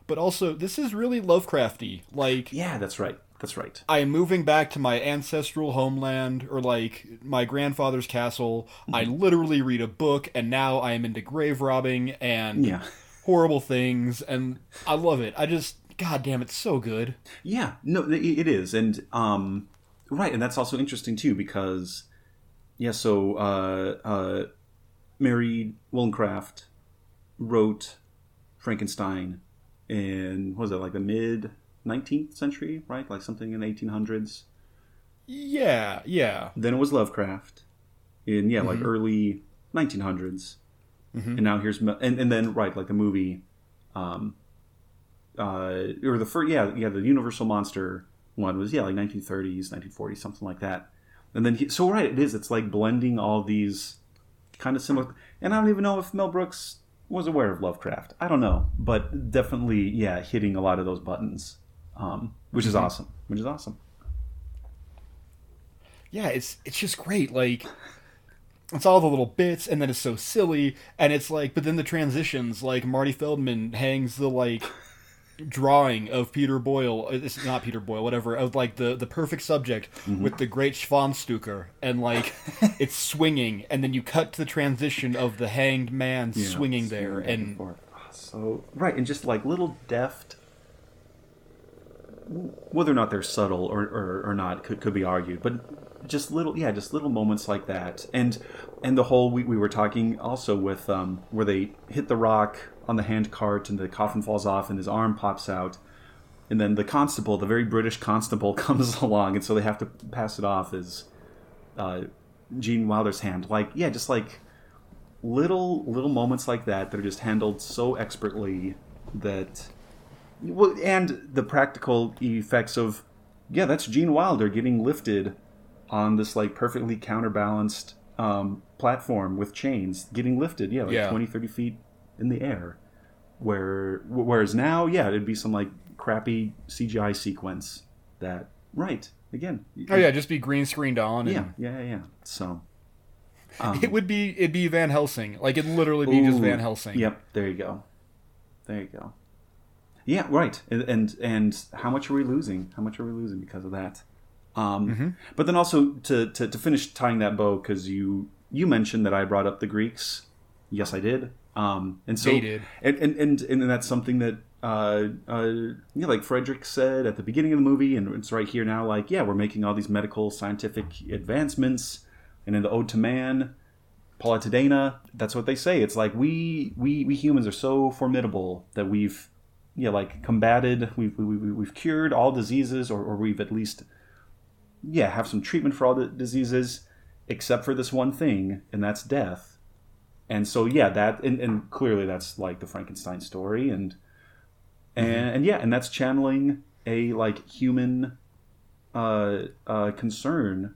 but also, this is really Lovecrafty. Like, yeah, that's right. That's right. I am moving back to my ancestral homeland or like my grandfather's castle. I Mm-hmm. literally read a book and now I am into grave robbing and Yeah. horrible things and I love it. I just god damn it's so good. Yeah, no, it it is, and um, right, and that's also interesting too because, yeah, so uh, uh, Mary Wollstonecraft wrote Frankenstein in what was it like the mid nineteenth century, right? Like something in the eighteen hundreds. Yeah, yeah. Then it was Lovecraft in yeah, like early nineteen hundreds, and now here's and and then right like the movie, um, uh, or the first yeah yeah the Universal monster one was yeah like nineteen thirties, nineteen forties, something like that, and then he, so right it is it's like blending all these kind of similar, and I don't even know if Mel Brooks was aware of Lovecraft. I don't know, but definitely yeah hitting a lot of those buttons, um, which is awesome, which is awesome. Yeah, it's it's just great. Like it's all the little bits, and then it's so silly, and it's like, but then the transitions, like Marty Feldman hangs the like drawing of Peter Boyle, it's not Peter Boyle, whatever, of like the the perfect subject with the great Schwanzstucker, and like <laughs> it's swinging, and then you cut to the transition of the hanged man Yeah, swinging there, and. Ah, so right, and just like little deft, whether or not they're subtle or, or, or not could, could be argued, but just little, yeah, just little moments like that, and and the whole we, we were talking also with um, where they hit the rock on the hand cart and the coffin falls off and his arm pops out. And then the constable, the very British constable, <laughs> comes along, and so they have to pass it off as uh, Gene Wilder's hand. Like, yeah, just like little little moments like that that are just handled so expertly that well and the practical effects of yeah that's gene wilder getting lifted on this like perfectly counterbalanced um, platform with chains getting lifted yeah like Yeah. 20 30 feet in the air where whereas now yeah it'd be some like crappy cgi sequence that right again oh yeah, just be green screened on, and yeah yeah yeah, yeah. so um, it would be it'd be Van Helsing, like it'd literally be just Van Helsing. Yep, there you go. There you go. Yeah, right. And and, and how much are we losing? How much are we losing because of that? Um, Mm-hmm. But then also to, to, to finish tying that bow, because you you mentioned that I brought up the Greeks. Yes, I did. Um, and so They did. And, and and and that's something that uh, uh, yeah, like Frederick said at the beginning of the movie, and it's right here now. Like, yeah, we're making all these medical scientific advancements, and in the Ode to Man, Polla ta deina, that's what they say. It's like we we we humans are so formidable that we've yeah like combated, we've we, we, we've cured all diseases, or, or we've at least yeah have some treatment for all the diseases, except for this one thing, and that's death. And so yeah, that and, and clearly that's like the Frankenstein story, and and and yeah, and that's channeling a like human uh, uh, concern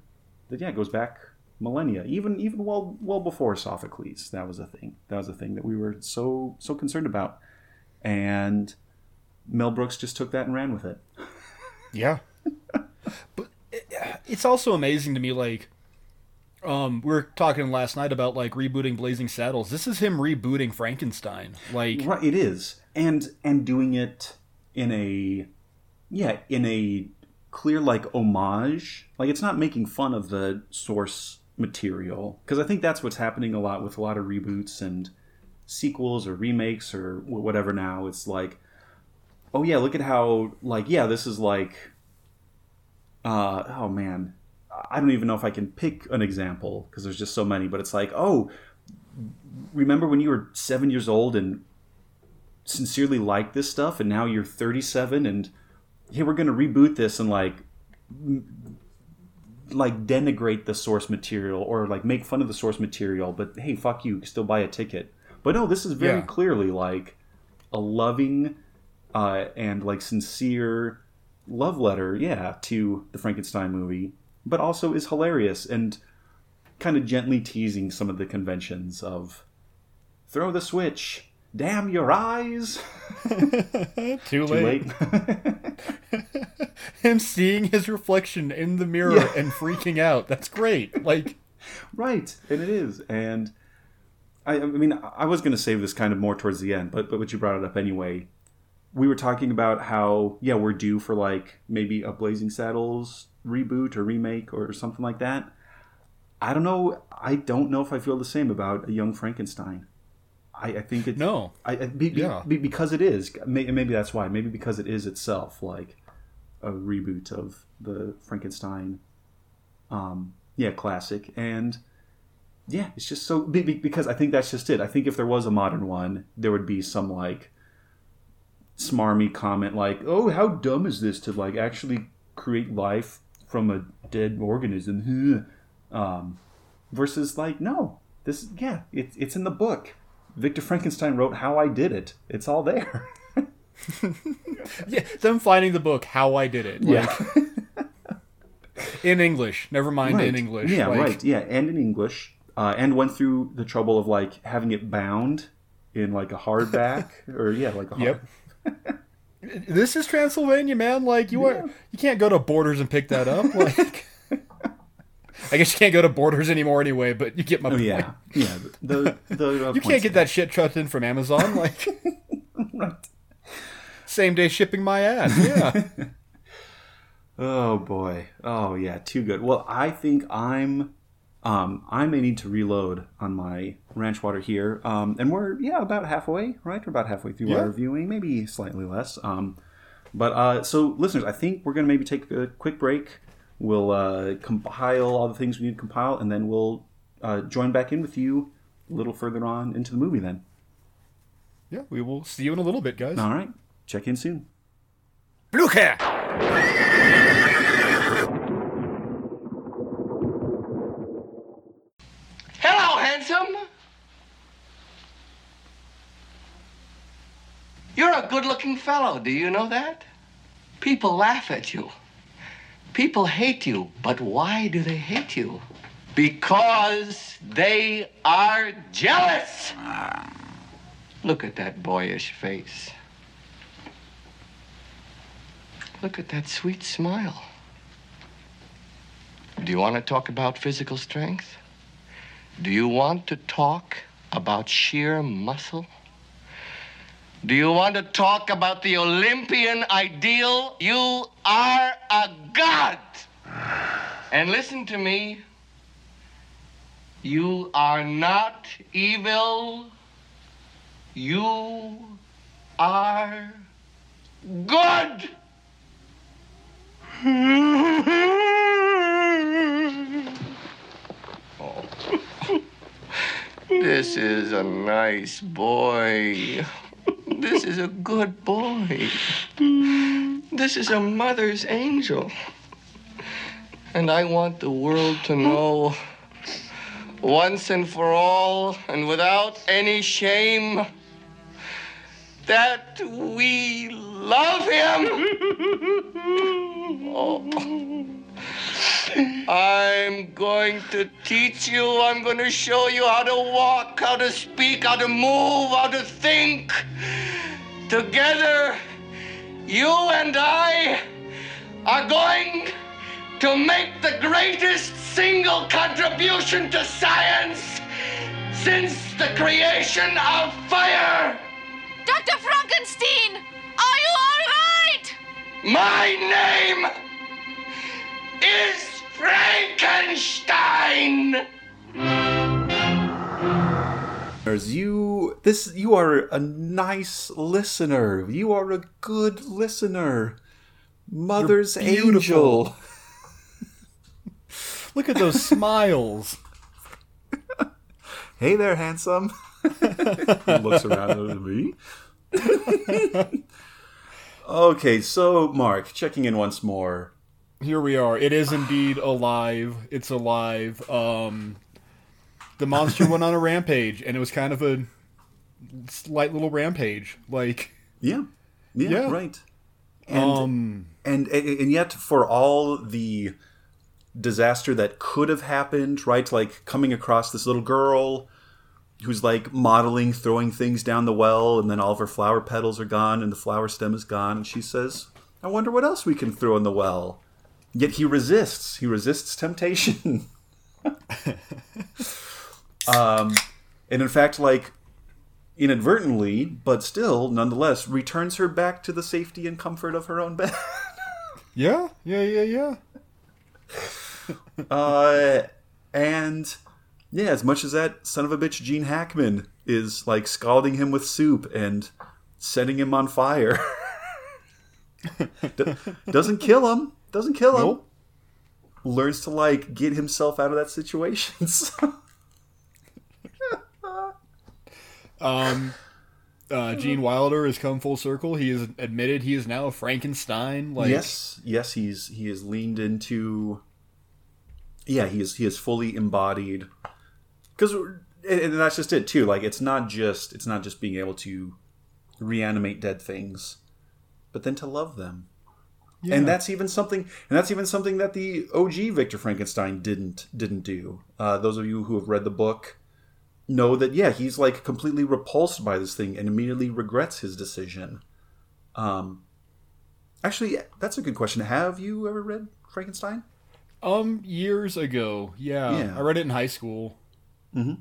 that yeah goes back millennia, even even well well before Sophocles. That was a thing. That was a thing that we were so so concerned about, and Mel Brooks just took that and ran with it. Yeah. <laughs> but it- it's also amazing to me, like, um, we were talking last night about like rebooting Blazing Saddles. This is him rebooting Frankenstein. Like, Right, it is, and and doing it in a yeah in a clear like homage. Like it's not making fun of the source material because I think that's what's happening a lot with a lot of reboots and sequels or remakes or whatever. Now it's like, oh yeah, look at how like yeah this is like, uh oh man, I don't even know if I can pick an example because there's just so many. But it's like oh remember when you were seven years old and sincerely liked this stuff and now you're 37 and hey we're going to reboot this and like like denigrate the source material or like make fun of the source material but hey fuck you still buy a ticket but no this is very Yeah. clearly like a loving uh, and like sincere love letter yeah to the frankenstein movie but also is hilarious and kind of gently teasing some of the conventions of throw the switch damn your eyes <laughs> too too late. late <laughs> Him seeing his reflection in the mirror Yeah. and freaking out. That's great. Like, right and it is and i, I mean i was going to save this kind of more towards the end but but what you brought it up anyway we were talking about how yeah we're due for like maybe a blazing saddles reboot or remake or something like that i don't know i don't know if i feel the same about a young frankenstein i, I think it's no. I, I be, be- Yeah. be- because it is. May- Maybe that's why. Maybe because it is itself like a reboot of the Frankenstein, um, yeah, classic. And yeah, it's just so be- be- because I think that's just it. I think if there was a modern one, there would be some like smarmy comment like, "Oh, how dumb is this to like actually create life from a dead organism?" <laughs> um, versus like, no, this yeah, it's it's in the book. Victor Frankenstein wrote How I Did It. It's all there. <laughs> Yeah, them finding the book, How I Did It. Like, in English. Never mind in English. Yeah, like, right. Yeah, and in English, uh, and went through the trouble of like having it bound in like a hardback <laughs> or yeah, like a hard, Yep. This is Transylvania, man. Like you are, you can't go to Borders and pick that up. Like <laughs> I guess you can't go to Borders anymore anyway, but you get my Oh point. yeah, yeah. The, the, uh, You can't get that shit trucked in from Amazon. Like, <laughs> same day shipping my ass. <laughs> Yeah. Oh boy. Oh yeah, too good. Well, I think I'm um I may need to reload on my ranch water here. Um and we're yeah, about halfway, right? We're about halfway through Yeah. our reviewing, maybe slightly less. Um but uh so listeners, I think we're going to maybe take a quick break. We'll uh compile all the things we need to compile and then we'll uh join back in with you a little further on into the movie then. Yeah, we will see you in a little bit, guys. All right. Check in soon. Blucher! Hello, handsome. You're a good looking fellow, do you know that? People laugh at you. People hate you, but why do they hate you? Because they are jealous. Look at that boyish face. Look at that sweet smile. Do you want to talk about physical strength? Do you want to talk about sheer muscle? Do you want to talk about the Olympian ideal? You are a god. And listen to me. You are not evil. You are good. <laughs> This is a nice boy. This is a good boy. This is a mother's angel. And I want the world to know once and for all and without any shame that we love him. <laughs> Oh. I'm going to teach you. I'm going to show you how to walk, how to speak, how to move, how to think. Together, you and I are going to make the greatest single contribution to science since the creation of fire. Dr. Frankenstein, are you all right? My name is Frankenstein. You this you are a nice listener. You are a good listener. Mother's angel. <laughs> Look at those smiles. Hey there, handsome. <laughs> Looks around at me. <laughs> okay, so Mark, checking in once more. Here we are. It is indeed alive. It's alive. Um, the monster went on a rampage, and it was kind of a slight little rampage. Like, Yeah. Yeah, Yeah. right. And, um, and and yet for all the disaster that could have happened, right? Like coming across this little girl who's like modeling throwing things down the well and then all of her flower petals are gone and the flower stem is gone and she says, "I wonder what else we can throw in the well." Yet he resists. He resists temptation. <laughs> um and in fact like inadvertently, but still nonetheless returns her back to the safety and comfort of her own bed. <laughs> yeah, yeah, yeah, yeah. Uh, and yeah, as much as that son of a bitch Gene Hackman is like scalding him with soup and setting him on fire, <laughs> doesn't kill him. Doesn't kill him. Nope. Learns to like get himself out of that situation. <laughs> So- Um, uh, <laughs> Gene Wilder has come full circle. He has admitted he is now a Frankenstein. Like, yes, yes, he's he has leaned into. Yeah, he is he is fully embodied. Because and that's just it too. Like it's not just it's not just being able to reanimate dead things, but then to love them. Yeah. And that's even something, and that's even something that the OG Victor Frankenstein didn't didn't do. Uh, those of you who have read the book know that yeah, he's like completely repulsed by this thing and immediately regrets his decision. Um, actually, yeah, that's a good question. Have you ever read Frankenstein? Um, years ago, yeah, Yeah. I read it in high school. Mm-hmm.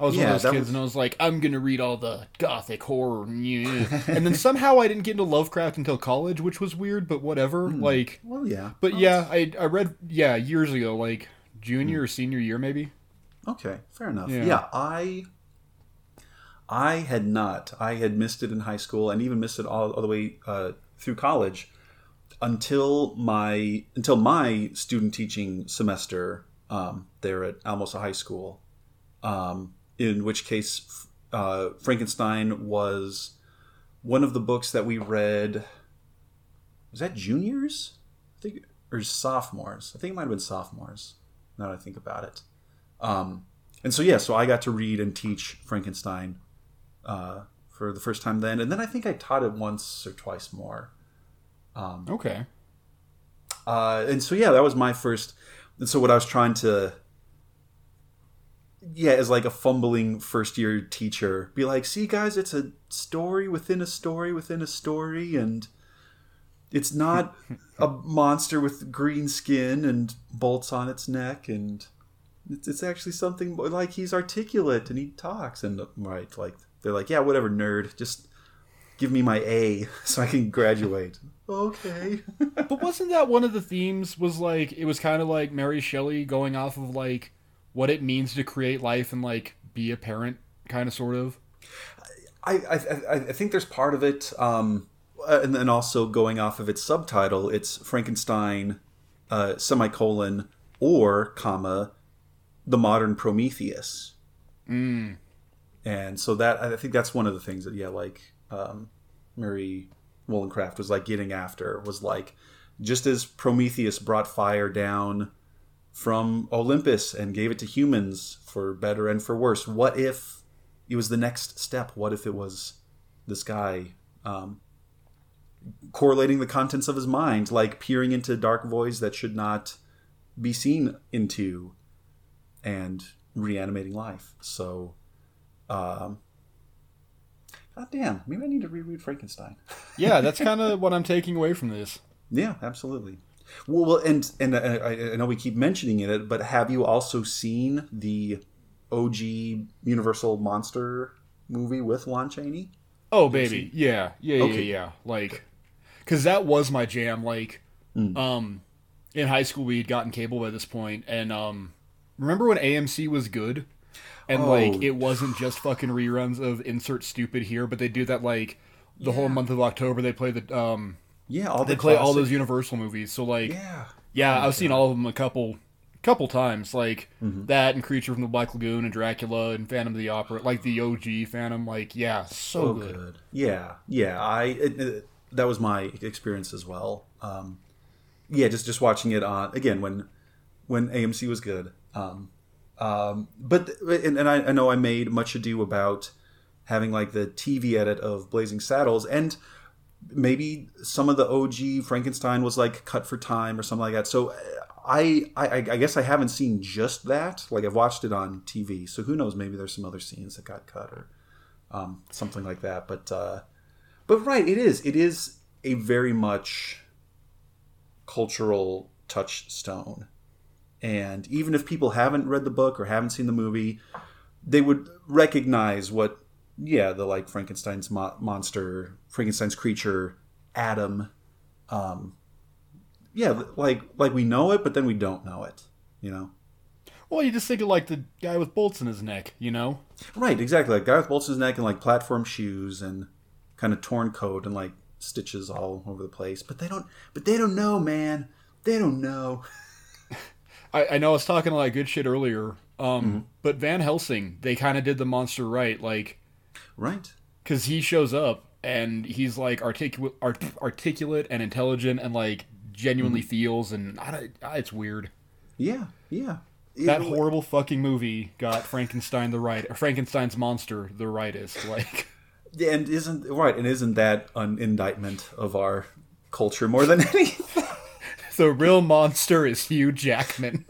I was Yeah, one of those kids, was- and I was like, I'm gonna read all the gothic horror, yeah. <laughs> and then somehow I didn't get into Lovecraft until college, which was weird, but whatever. Hmm. Like, Well, yeah. but yeah, I I read yeah years ago, like junior Hmm. or senior year maybe. Okay, fair enough. Yeah. Yeah. I I had not. I had missed it in high school and even missed it all, all the way uh, through college until my until my student teaching semester um, there at Alamosa High School. Um, in which case, uh, Frankenstein was one of the books that we read. Was that juniors? I think or sophomores. I think it might have been sophomores. Now that I think about it. Um, and so yeah, so I got to read and teach Frankenstein uh, for the first time then, and then I think I taught it once or twice more. Okay. Uh, and so yeah, that was my first. And so what I was trying to, yeah, as like a fumbling first year teacher, be like, see guys, it's a story within a story within a story, and it's not <laughs> a monster with green skin and bolts on its neck, and it's, it's actually something like he's articulate and he talks, and right, like they're like, yeah, whatever, nerd, just give me my A <laughs> so I can graduate. okay. <laughs> But wasn't that one of the themes? Was like it was kind of like Mary Shelley going off of like what it means to create life and like be a parent, kind of sort of. I, I, I think there's part of it, um, uh, and then also going off of its subtitle, it's Frankenstein, uh, semicolon or comma, the modern Prometheus. Mm. And so that I think that's one of the things that yeah, like um, Mary Wollstonecraft was like getting after was like just as Prometheus brought fire down from Olympus and gave it to humans for better and for worse. What if it was the next step? What if it was this guy um, correlating the contents of his mind, like peering into dark voids that should not be seen into, and reanimating life? So, um, God damn, maybe I need to reread Frankenstein. Yeah, that's <laughs> kind of what I'm taking away from this. Yeah, absolutely. Well, well and and I, I know we keep mentioning it, but have you also seen the OG Universal Monster movie with Lon Chaney? Oh, baby. Yeah. Yeah, yeah, Okay. yeah. Like, because that was my jam. Like, Mm. um, in high school, we had gotten cable by this point, and, um, remember when AMC was good? And, Oh. like, it wasn't just fucking reruns of Insert Stupid here, but they do that, like, the whole month of October. They play the, um, Yeah, all they the play all those Universal movies. So, like, Yeah, yeah, I've seen all of them a couple couple times, like Mm-hmm. that and Creature from the Black Lagoon and Dracula and Phantom of the Opera, like the OG Phantom. Like, yeah, so so good. good. Yeah, yeah. I it, it- that was my experience as well. Um, yeah, just just watching it on again when when AMC was good. Um, um, but and, and I, I know I made much ado about having like the TV edit of Blazing Saddles and maybe some of the OG Frankenstein was like cut for time or something like that. So I, I I guess I haven't seen just that. Like I've watched it on TV. So who knows? Maybe there's some other scenes that got cut or um, something like that. But uh, but right, it is. It is a very much cultural touchstone. And even if people haven't read the book or haven't seen the movie, they would recognize what, yeah, the like Frankenstein's mo- monster, Frankenstein's creature, Adam. Um, yeah, like like we know it, but then we don't know it. You know. Well, you just think of like the guy with bolts in his neck, you know? Right, exactly. Like guy with bolts in his neck and like platform shoes and kind of torn coat and like stitches all over the place. But they don't. But they don't know, man. They don't know. <laughs> I, I know I was talking a lot of good shit earlier, um, Mm-hmm. but Van Helsing, they kind of did the monster right, like Right. because he shows up and he's like articulate, art, articulate and intelligent and like genuinely Mm-hmm. feels, and I don't, I- it's weird. Yeah. Yeah. That It- horrible fucking movie got Frankenstein the right, or Frankenstein's monster the rightest. <laughs> Like, and isn't right and isn't that an indictment of our culture more than <laughs> anything? <laughs> the real monster is Hugh Jackman.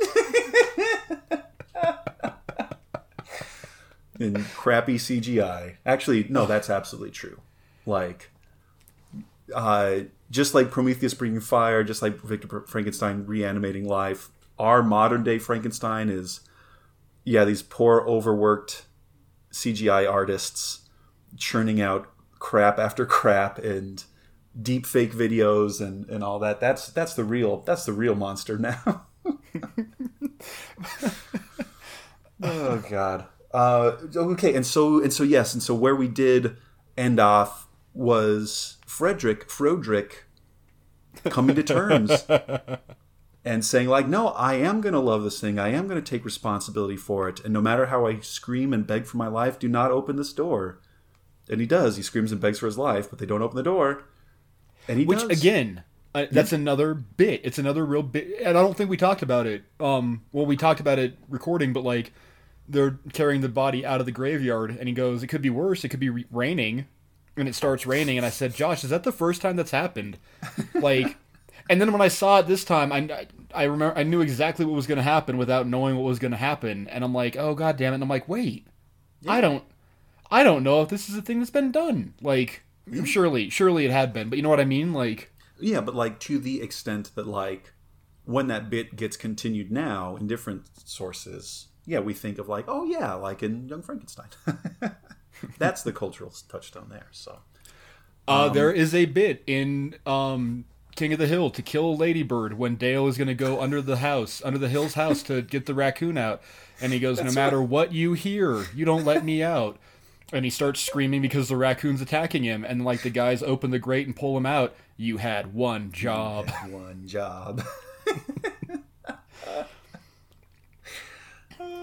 In crappy CGI. Actually, no, that's absolutely true. Like, uh, just like Prometheus bringing fire, just like Victor Frankenstein reanimating life, our modern day Frankenstein is, yeah, these poor overworked CGI artists churning out crap after crap and deep fake videos and, and all that. That's that's the real that's the real monster now. <laughs> <laughs> oh God. Uh, okay, and so and so yes, and so where we did end off was Frederick Frodrick coming to terms <laughs> and saying like, no, I am going to love this thing. I am going to take responsibility for it, and no matter how I scream and beg for my life, do not open this door. And he does. He screams and begs for his life, but they don't open the door. And he Which does. again, uh, that's another bit. It's another real bit, and I don't think we talked about it. Um, well, we talked about it recording, but like they're carrying the body out of the graveyard, and he goes, "It could be worse. It could be re- raining," and it starts raining. And I said, "Josh, is that the first time that's happened?" Like, <laughs> and then when I saw it this time, I I remember I knew exactly what was going to happen without knowing what was going to happen, and I'm like, "Oh god damn it!" And I'm like, "Wait, I don't." I don't know if this is a thing that's been done. Like, surely, surely it had been, but you know what I mean? Like, Yeah, but like to the extent that like when that bit gets continued now in different sources, yeah, we think of like, oh yeah, like in Young Frankenstein. <laughs> That's the cultural touchstone there. So Uh, there is a bit in um, King of the Hill to kill a ladybird when Dale is going to go under the house, under the hill's house to get the raccoon out. And he goes, No matter what you hear, you don't let me out. And he starts screaming because the raccoon's attacking him. And like the guys open the grate and pull him out. You had one job. one job. <laughs>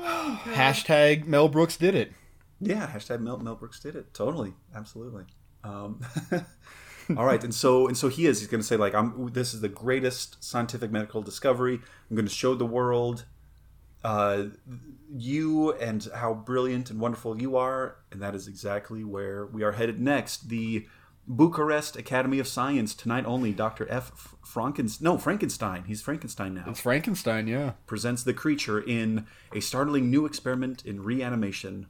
<gasps> Hashtag Mel Brooks did it. Yeah, hashtag Mel, Mel Brooks did it. Totally, absolutely. Um, <laughs> all right, and so and so he is. He's going to say like, "I'm. This is the greatest scientific medical discovery. I'm going to show the world uh, you and how brilliant and wonderful you are." And that is exactly where we are headed next. The Bucharest Academy of Science tonight only. Dr. F. Frankenstein. No, Frankenstein. He's Frankenstein now It's Frankenstein, yeah. presents the creature in a startling new experiment in reanimation,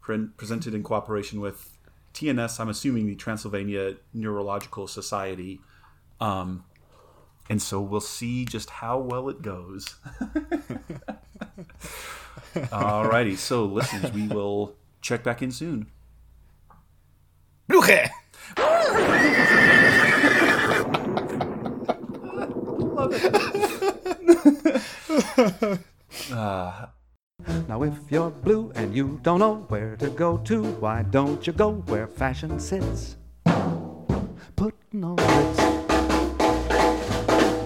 pre- presented in cooperation with TNS. I'm assuming the Transylvania Neurological Society. Um, and so we'll see just how well it goes. <laughs> Alrighty, so listeners, we will check back in soon. Blucher! <laughs> Now, if you're blue and you don't know where to go to, why don't you go where fashion sits? Putting on Ritz.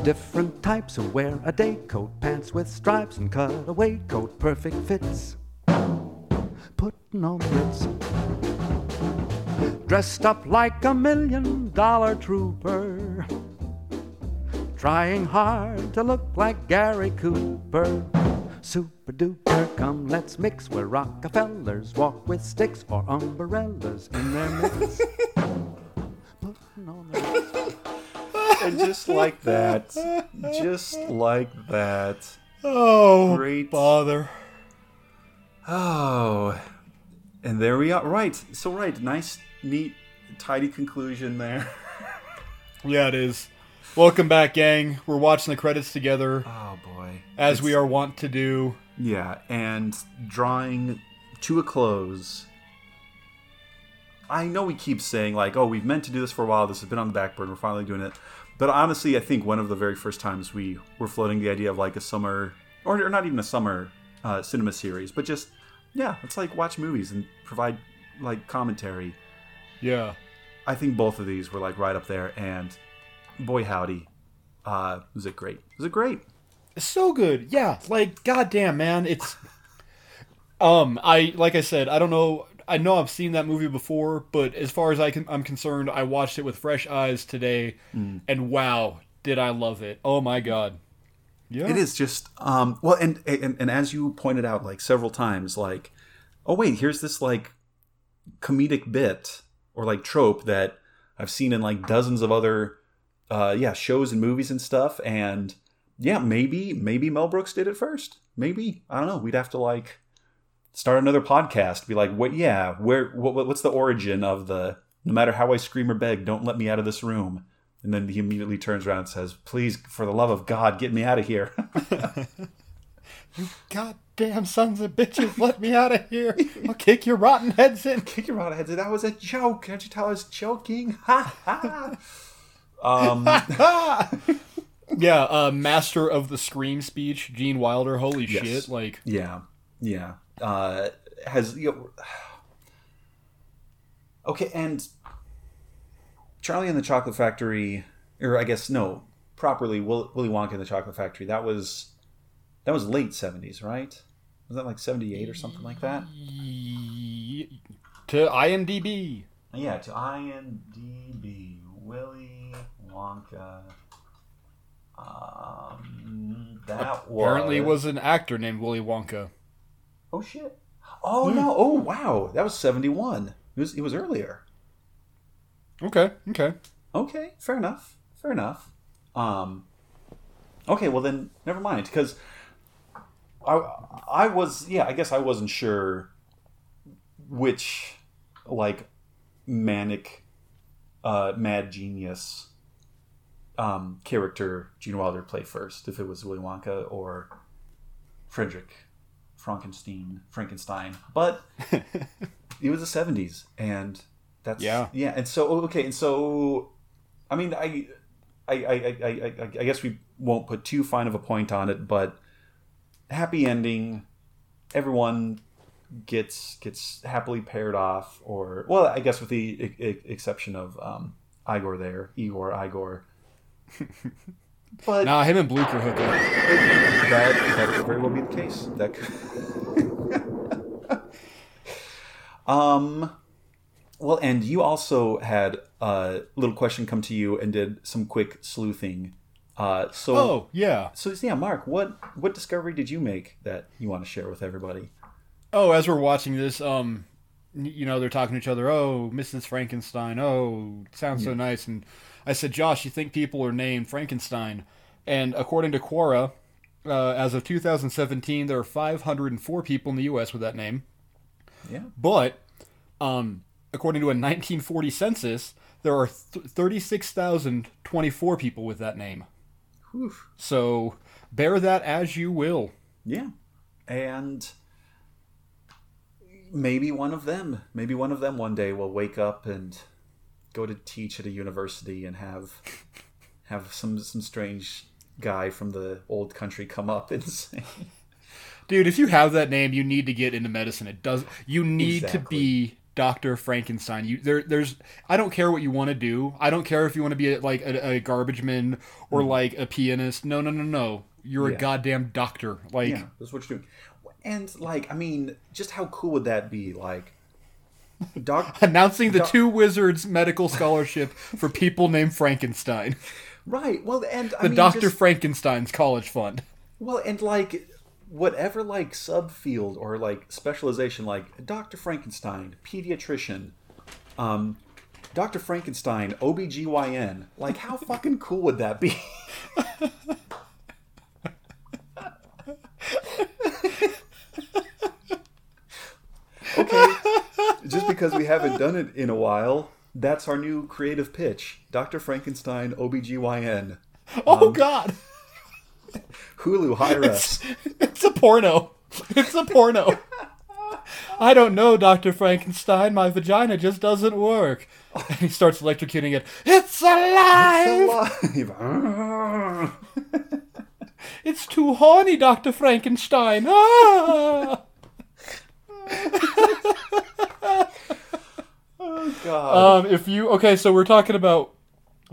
Different types who wear a day coat, pants with stripes, and cutaway coat, perfect fits. Putting on Ritz. Dressed up like a million dollar trooper. Trying hard to look like Gary Cooper. Super duper, come let's mix where Rockefellers walk with sticks or umbrellas in their midst. Putting on the Ritz. And just like that, just like that. Oh, Great. bother. Oh, and there we are. Right. So, right. Nice, neat, tidy conclusion there. <laughs> Yeah, it is. Welcome back, gang. We're watching the credits together, Oh, boy. as we are wont to do. Yeah, and drawing to a close. I know we keep saying, like, oh, we've meant to do this for a while. This has been on the back burner. We're finally doing it. But honestly, I think one of the very first times we were floating the idea of like a summer, or, or not even a summer uh, cinema series, but just, yeah, let's like watch movies and provide like commentary. Yeah. I think both of these were like right up there, and boy howdy, uh, was it great? Was it great? so good. Yeah, like goddamn, man, it's. Um, I like I said, I don't know. I know I've seen that movie before, but as far as I can, I'm concerned, I watched it with fresh eyes today, and wow, did I love it! Oh my god. Yeah. It is just um well and, and and as you pointed out like several times like oh wait here's this like comedic bit or like trope that I've seen in like dozens of other uh yeah shows and movies and stuff and yeah maybe maybe Mel Brooks did it first. Maybe. I don't know. We'd have to like start another podcast be like what yeah where what, what's the origin of the no matter how I scream or beg don't let me out of this room? And then he immediately turns around and says, "Please, for the love of God, get me out of here." <laughs> <laughs> You goddamn sons of bitches, let me out of here. I'll kick your rotten heads in. Kick your rotten heads. In. That was a joke. Can't you tell I was joking? Ha ha. Um, Yeah, uh, master of the scream speech, Gene Wilder. Holy Yes. shit! Like, yeah, yeah. Uh, has you know, okay, and Charlie and the Chocolate Factory, or I guess no, properly Willy Wonka and the Chocolate Factory. That was that was late seventies, right? Was that like seventy eight or something like that? to IMDb. Yeah, to IMDb, Willy Wonka. Um, that was Apparently, was an actor named Willy Wonka. Oh shit! Oh no! Oh wow! That was seventy one. It was it was earlier. Okay, okay. Okay, fair enough. Fair enough. Um. Okay, well then, never mind. Because I I was yeah I guess I wasn't sure which like manic uh mad genius um character Gene Wilder play first if it was Willy Wonka or Frederick Frankenstein Frankenstein but <laughs> it was the 70s and that's Yeah. yeah and so okay and so I mean I I, I, I, I, I guess we won't put too fine of a point on it but happy ending everyone gets gets happily paired off or well I guess with the e- e- exception of um, Igor there Igor Igor <laughs> but Nah, him and Blucher hook up. that that could very well be the case. That could... <laughs> um, well, and you also had a little question come to you and did some quick sleuthing. Uh, so Oh, yeah. so yeah, Mark, what what discovery did you make that you want to share with everybody? Oh, as we're watching this, um, you know, they're talking to each other. Oh, Mrs. Frankenstein. Oh, sounds so nice. And I said, Josh, you think people are named Frankenstein? And according to Quora, uh, as of 2017, there are 504 people in the U.S. with that name. Yeah. But, um, according to a 1940 census, there are th- 36,024 people with that name. Whew. So bear that as you will. Yeah, and maybe one of them, maybe one of them one day will wake up and go to teach at a university and have have some some strange guy from the old country come up and <laughs> say, Dude, if you have that name, you need to get into medicine. It does. You need to be Doctor Frankenstein. You there. There's. I don't care what you want to do. I don't care if you want to be a, like a, a garbage man or like a pianist. No, no, no, no. You're Mm. Yeah. a goddamn doctor. Like, "Yeah, that's what you're doing." And like, I mean, just how cool would that be? Like, doc, <laughs> announcing the Doc- two wizards medical scholarship for people named Frankenstein. right? Well, and I The mean, Doctor just- Frankenstein's college fund. Well, and like whatever like subfield or like specialization, like Dr. Frankenstein, pediatrician, um, Dr. Frankenstein, OBGYN. Like, how fucking cool would that be? <laughs> okay, just because we haven't done it in a while, that's our new creative pitch. Dr. Frankenstein, OBGYN. Oh God, <laughs> Hulu, hire us. it's a porno. It's a porno. I don't know, Doctor Frankenstein. My vagina just doesn't work. And he starts electrocuting it. It's alive. It's alive. <laughs> It's too horny, Doctor Frankenstein. Ah! God. Um, if you okay, so we're talking about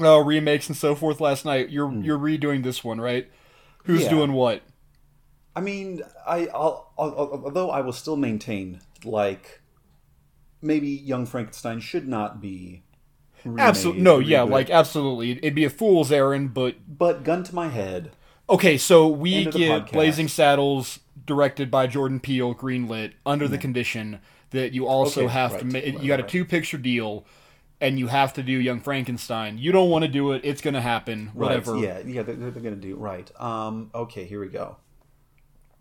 uh, remakes and so forth. Last night, you're you're redoing this one, right? Who's Yeah. doing what? I mean, I, I'll, I'll, although I will still maintain, like, maybe Young Frankenstein should not be. Absolutely, no, yeah, like absolutely. It'd be a fool's errand, but But gun to my head. okay. So we End of the get podcast. Blazing Saddles, directed by Jordan Peele, greenlit under the condition that you also Okay, have right, to. Right, you got a two picture deal, and you have to do Young Frankenstein. You don't want to do it. It's gonna happen. Whatever. Right. Yeah, yeah, they're, they're going to do right. Um. Okay, here we go.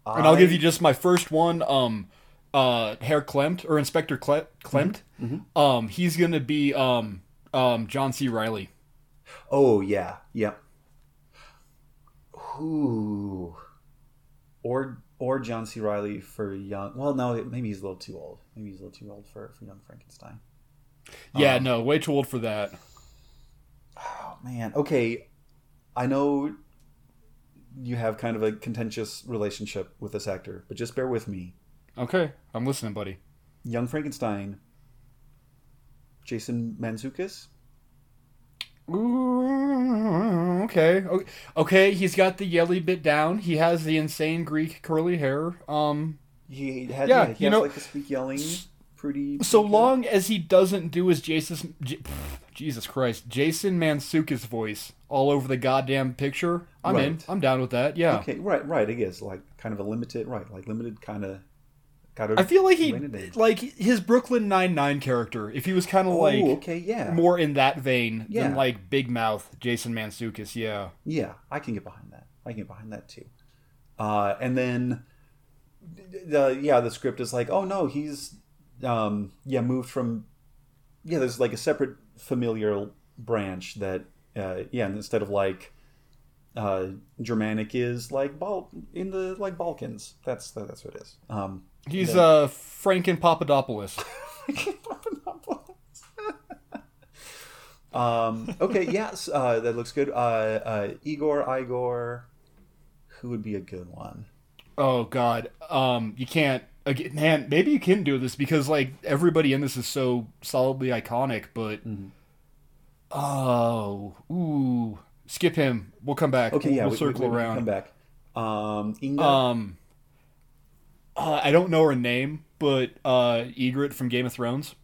And I'll give you just my first one. Um, uh, Herr Klemt or Inspector Cle- Klemt. Mm-hmm. Um, he's gonna be um um John C. Reilly. Oh yeah, yep. Who? Or or John C. Reilly for young. Well, no, maybe he's a little too old. Maybe he's a little too old for for young Frankenstein. Yeah, Um, no, way too old for that. Oh man. Okay, I know you have kind of a contentious relationship with this actor, but just bear with me. Okay, I'm listening, buddy. Young Frankenstein. Jason Mantzoukas. Ooh, okay, okay. He's got the yelly bit down. He has the insane Greek curly hair. Um, He had Yeah, yeah, he you has know- like the squeak yelling. Pretty. so good. long as he doesn't do his Jason, J- Jesus Christ, Jason Mantzoukas voice all over the goddamn picture, I'm in. I'm down with that. Yeah. Okay, right, right. It is like kind of a limited, right? Like limited kind of. I feel like he, rein it in. like his Brooklyn Nine Nine character. If he was kind of Oh, like okay, yeah. more in that vein than like Big Mouth Jason Mantzoukas. Yeah. Yeah, I can get behind that. I can get behind that too. Uh, and then, the yeah, the script is like, oh no, he's um, yeah moved from yeah. There's like a separate familial branch that uh, yeah, and instead of like uh, Germanic is like Bal- in the like Balkans. That's that's what it is. Um, He's the- uh Franken Papadopoulos. <laughs> Um, okay, yes, uh, that looks good. Uh, uh, Igor, Igor, who would be a good one? Oh God, um, you can't. Again, man, maybe you can do this because like everybody in this is so solidly iconic. But Mm-hmm. oh, ooh, skip him. We'll come back. Okay, we'll, yeah, we'll we, circle we, we, around. Come back. Um, Inga. Um, uh, I don't know her name, but uh, Ygritte from Game of Thrones.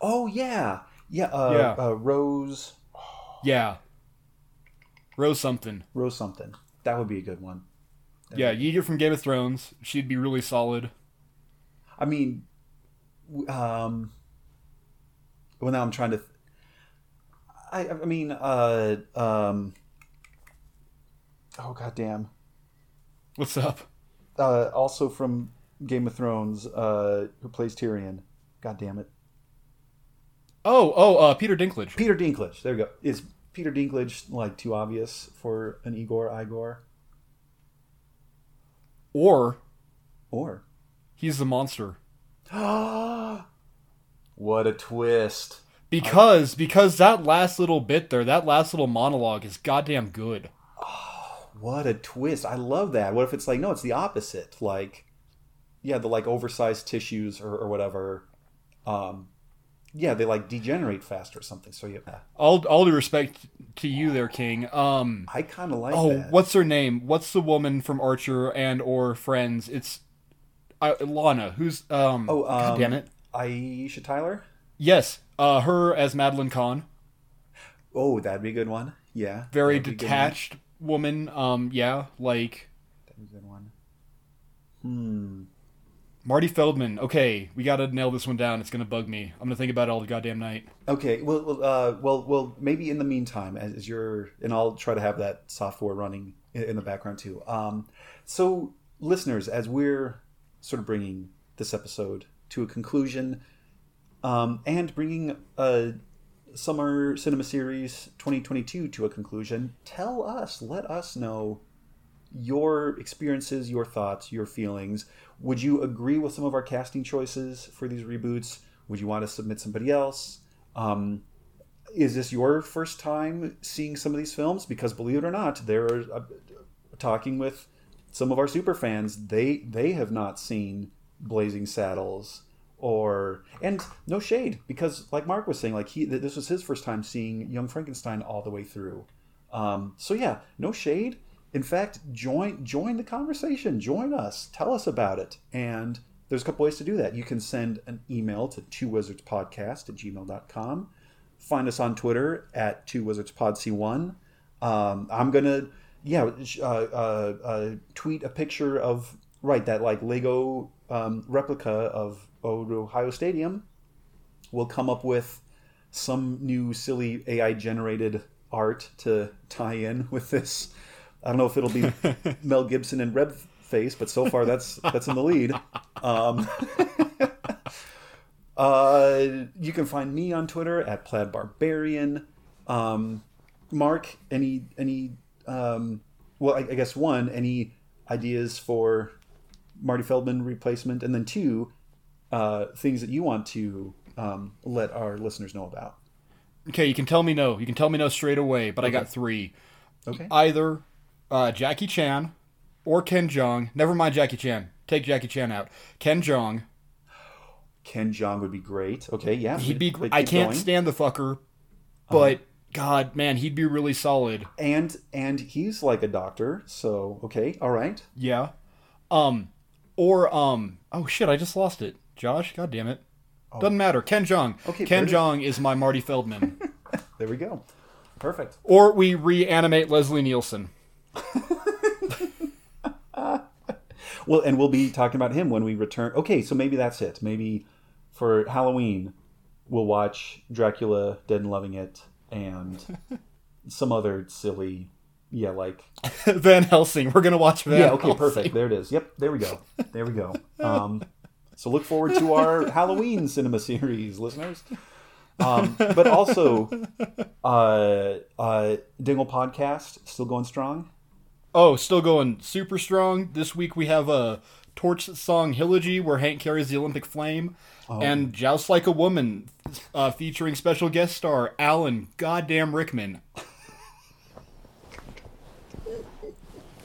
oh yeah, yeah. Uh, Yeah. Uh, Rose, Yeah, Rose something. Rose something. That would be a good one. Yeah, Ygritte from Game of Thrones. She'd be really solid. I mean, um, well now I'm trying to. Th- I I mean, uh, um, oh goddamn. What's up? Uh, also from Game of Thrones, uh, who plays Tyrion. God damn it. Oh, oh, uh, Peter Dinklage. Peter Dinklage. There we go. Is Peter Dinklage like too obvious for an Igor Igor? Or Or he's the monster. <gasps> what a twist! Because because that last little bit there, that last little monologue is goddamn good. <sighs> What a twist! I love that. What if it's like no, it's the opposite. Like, yeah, the like oversized tissues or, or whatever. Um, yeah, they like degenerate fast or something. So yeah, All all due respect to you there, King. Um I kind of like Oh, that. what's her name? What's the woman from Archer and or Friends? It's uh, Lana. Who's um Oh, um, damn it. Aisha Tyler. Yes, uh her as Madeline Kahn. Oh, that'd be a good one. Yeah, Very that'd be a good one. detached woman. Um yeah, like That'd be a good one. Hmm. Marty Feldman. Okay, we got to nail this one down. It's going to bug me. I'm going to think about it all the goddamn night. Okay. Well, well, uh, well, well. Maybe in the meantime, as, as you're, and I'll try to have that software running in, in the background too. Um, so, listeners, as we're sort of bringing this episode to a conclusion, um, and bringing a summer cinema series 2022 to a conclusion, tell us, let us know your experiences, your thoughts, your feelings. Would you agree with some of our casting choices for these reboots? Would you want to submit somebody else? Um, is this your first time seeing some of these films? Because believe it or not, they're uh, talking with some of our super fans. They they have not seen Blazing Saddles or and no shade because like Mark was saying, like he this was his first time seeing Young Frankenstein all the way through. Um, so yeah, no shade. In fact, join join the conversation. Join us. Tell us about it. And there's a couple ways to do that. You can send an email to two wizards podcast at gmail.com. Find us on Twitter at two wizards pod c1. Um, I'm gonna yeah uh, uh, uh, tweet a picture of right that like Lego um, replica of Old Ohio Stadium. We'll come up with some new silly AI generated art to tie in with this. I don't know if it'll be <laughs> Mel Gibson and Red Face, but so far that's that's in the lead. Um, <laughs> uh, you can find me on Twitter at Plaid Barbarian. Um, Mark, any any um, well, I, I guess one, any ideas for Marty Feldman replacement, and then two, uh, things that you want to um, let our listeners know about. Okay, you can tell me no. You can tell me no straight away, but I got three. Okay. Either uh, Jackie Chan or Ken Jeong. Never mind Jackie Chan. Take Jackie Chan out. Ken Jeong. Ken Jeong would be great. Okay, yeah, He'd be. I can't going. Stand the fucker, but God, man, he'd be really solid. and and he's like a doctor, so okay, all right. Yeah. Um, or um. Oh shit! I just lost it. Josh. God damn it. Doesn't matter. Ken Jeong. Oh. Okay, Ken. Jeong is my Marty Feldman. <laughs> There we go. Perfect. or we reanimate Leslie Nielsen. <laughs> Well, and we'll be talking about him when we return. Okay, so maybe that's it. Maybe for Halloween, we'll watch Dracula Dead and Loving It and some other silly, yeah, like <laughs> Van Helsing. We're gonna watch Van. yeah. Okay, Helsing. perfect. There it is. Yep, there we go. <laughs> There we go. Um, so look forward to our <laughs> Halloween cinema series, listeners. Um, but also, uh, uh, Dingle podcast still going strong. Oh, still going super strong. This week we have a torch song Hillogy where Hank carries the Olympic flame, Oh. and Joust Like a Woman, uh, featuring special guest star Alan Goddamn Rickman.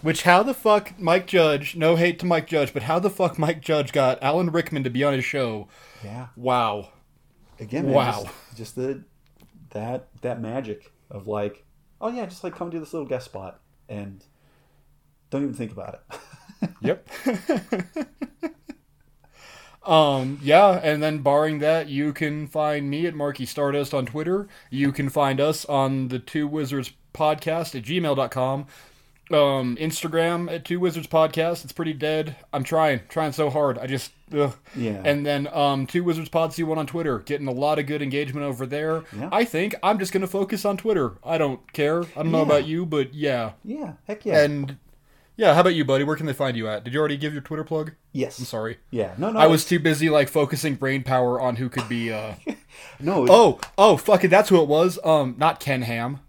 Which how the fuck Mike Judge? No hate to Mike Judge, but how the fuck Mike Judge got Alan Rickman to be on his show? Yeah. Wow. again, man, Wow. just, just the that that magic of like, oh yeah, just like come do this little guest spot and don't even think about it. <laughs> Yep. um, yeah, and then barring that, you can find me at Marky Stardust on Twitter. You can find us on the Two Wizards podcast at gmail.com. Um, Instagram at Two Wizards Podcast. It's pretty dead. I'm trying, trying so hard. I just, ugh. Yeah. And then um, Two Wizards Pod C1 on Twitter. Getting a lot of good engagement over there. Yeah. I think I'm just going to focus on Twitter. I don't care. I don't know Yeah. about you, but yeah. yeah, heck yeah. And yeah, how about you, buddy? Where can they find you at? Did you already give your Twitter plug? yes, I'm sorry. Yeah, no, no. I was too busy like focusing brain power on who could be uh <laughs> no. Oh, oh fuck it, that's who it was. Um not Ken Ham.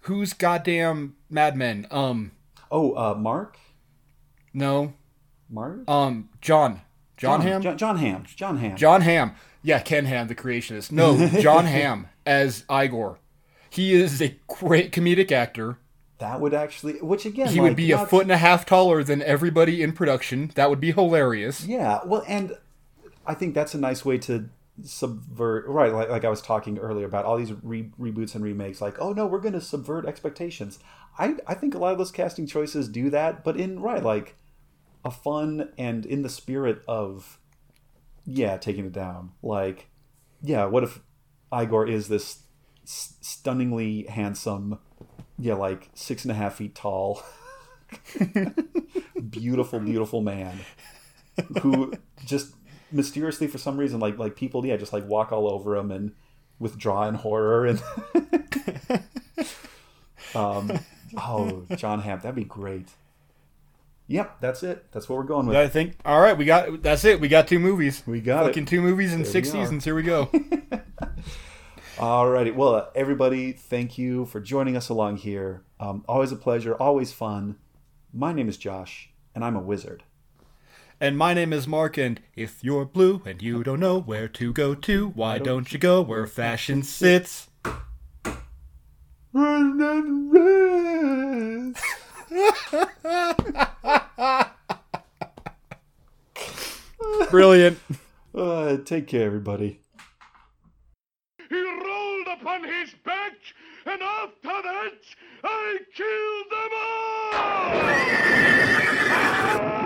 Who's goddamn Mad Men? Um oh, uh, Mark, no. Mark, Um John. John, Hamm? John, Jon Hamm, Jon Hamm. Jon Hamm. Yeah, Ken Ham, the creationist. No, <laughs> Jon Hamm as Igor. He is a great comedic actor. That would actually, which again, He like, would be a foot and a half taller than everybody in production. That would be hilarious. Yeah, well, and I think that's a nice way to subvert. Right, like, like I was talking earlier about all these re- reboots and remakes. Like, oh no, we're going to subvert expectations. I I think a lot of those casting choices do that, but in right like a fun and in the spirit of yeah, taking it down. Like, yeah, what if Igor is this s- stunningly handsome, yeah, like six and a half feet tall, <laughs> beautiful, beautiful man who just mysteriously for some reason like like people yeah just like walk all over him and withdraw in horror and <laughs> um oh john hamm that'd be great yep that's it that's what we're going with I think. All right, we got. That's it. We got two movies. We got it. Fucking two movies in six seasons. Here we go. <laughs> Alrighty, well, uh, everybody, thank you for joining us along here. Um, always a pleasure, always fun. My name is Josh, and I'm a wizard. and my name is Mark. And if you're blue and you don't know where to go to, why don't you go where fashion sits? <laughs> Brilliant. <laughs> Uh, take care, everybody. Upon his back, and after that, I killed them all!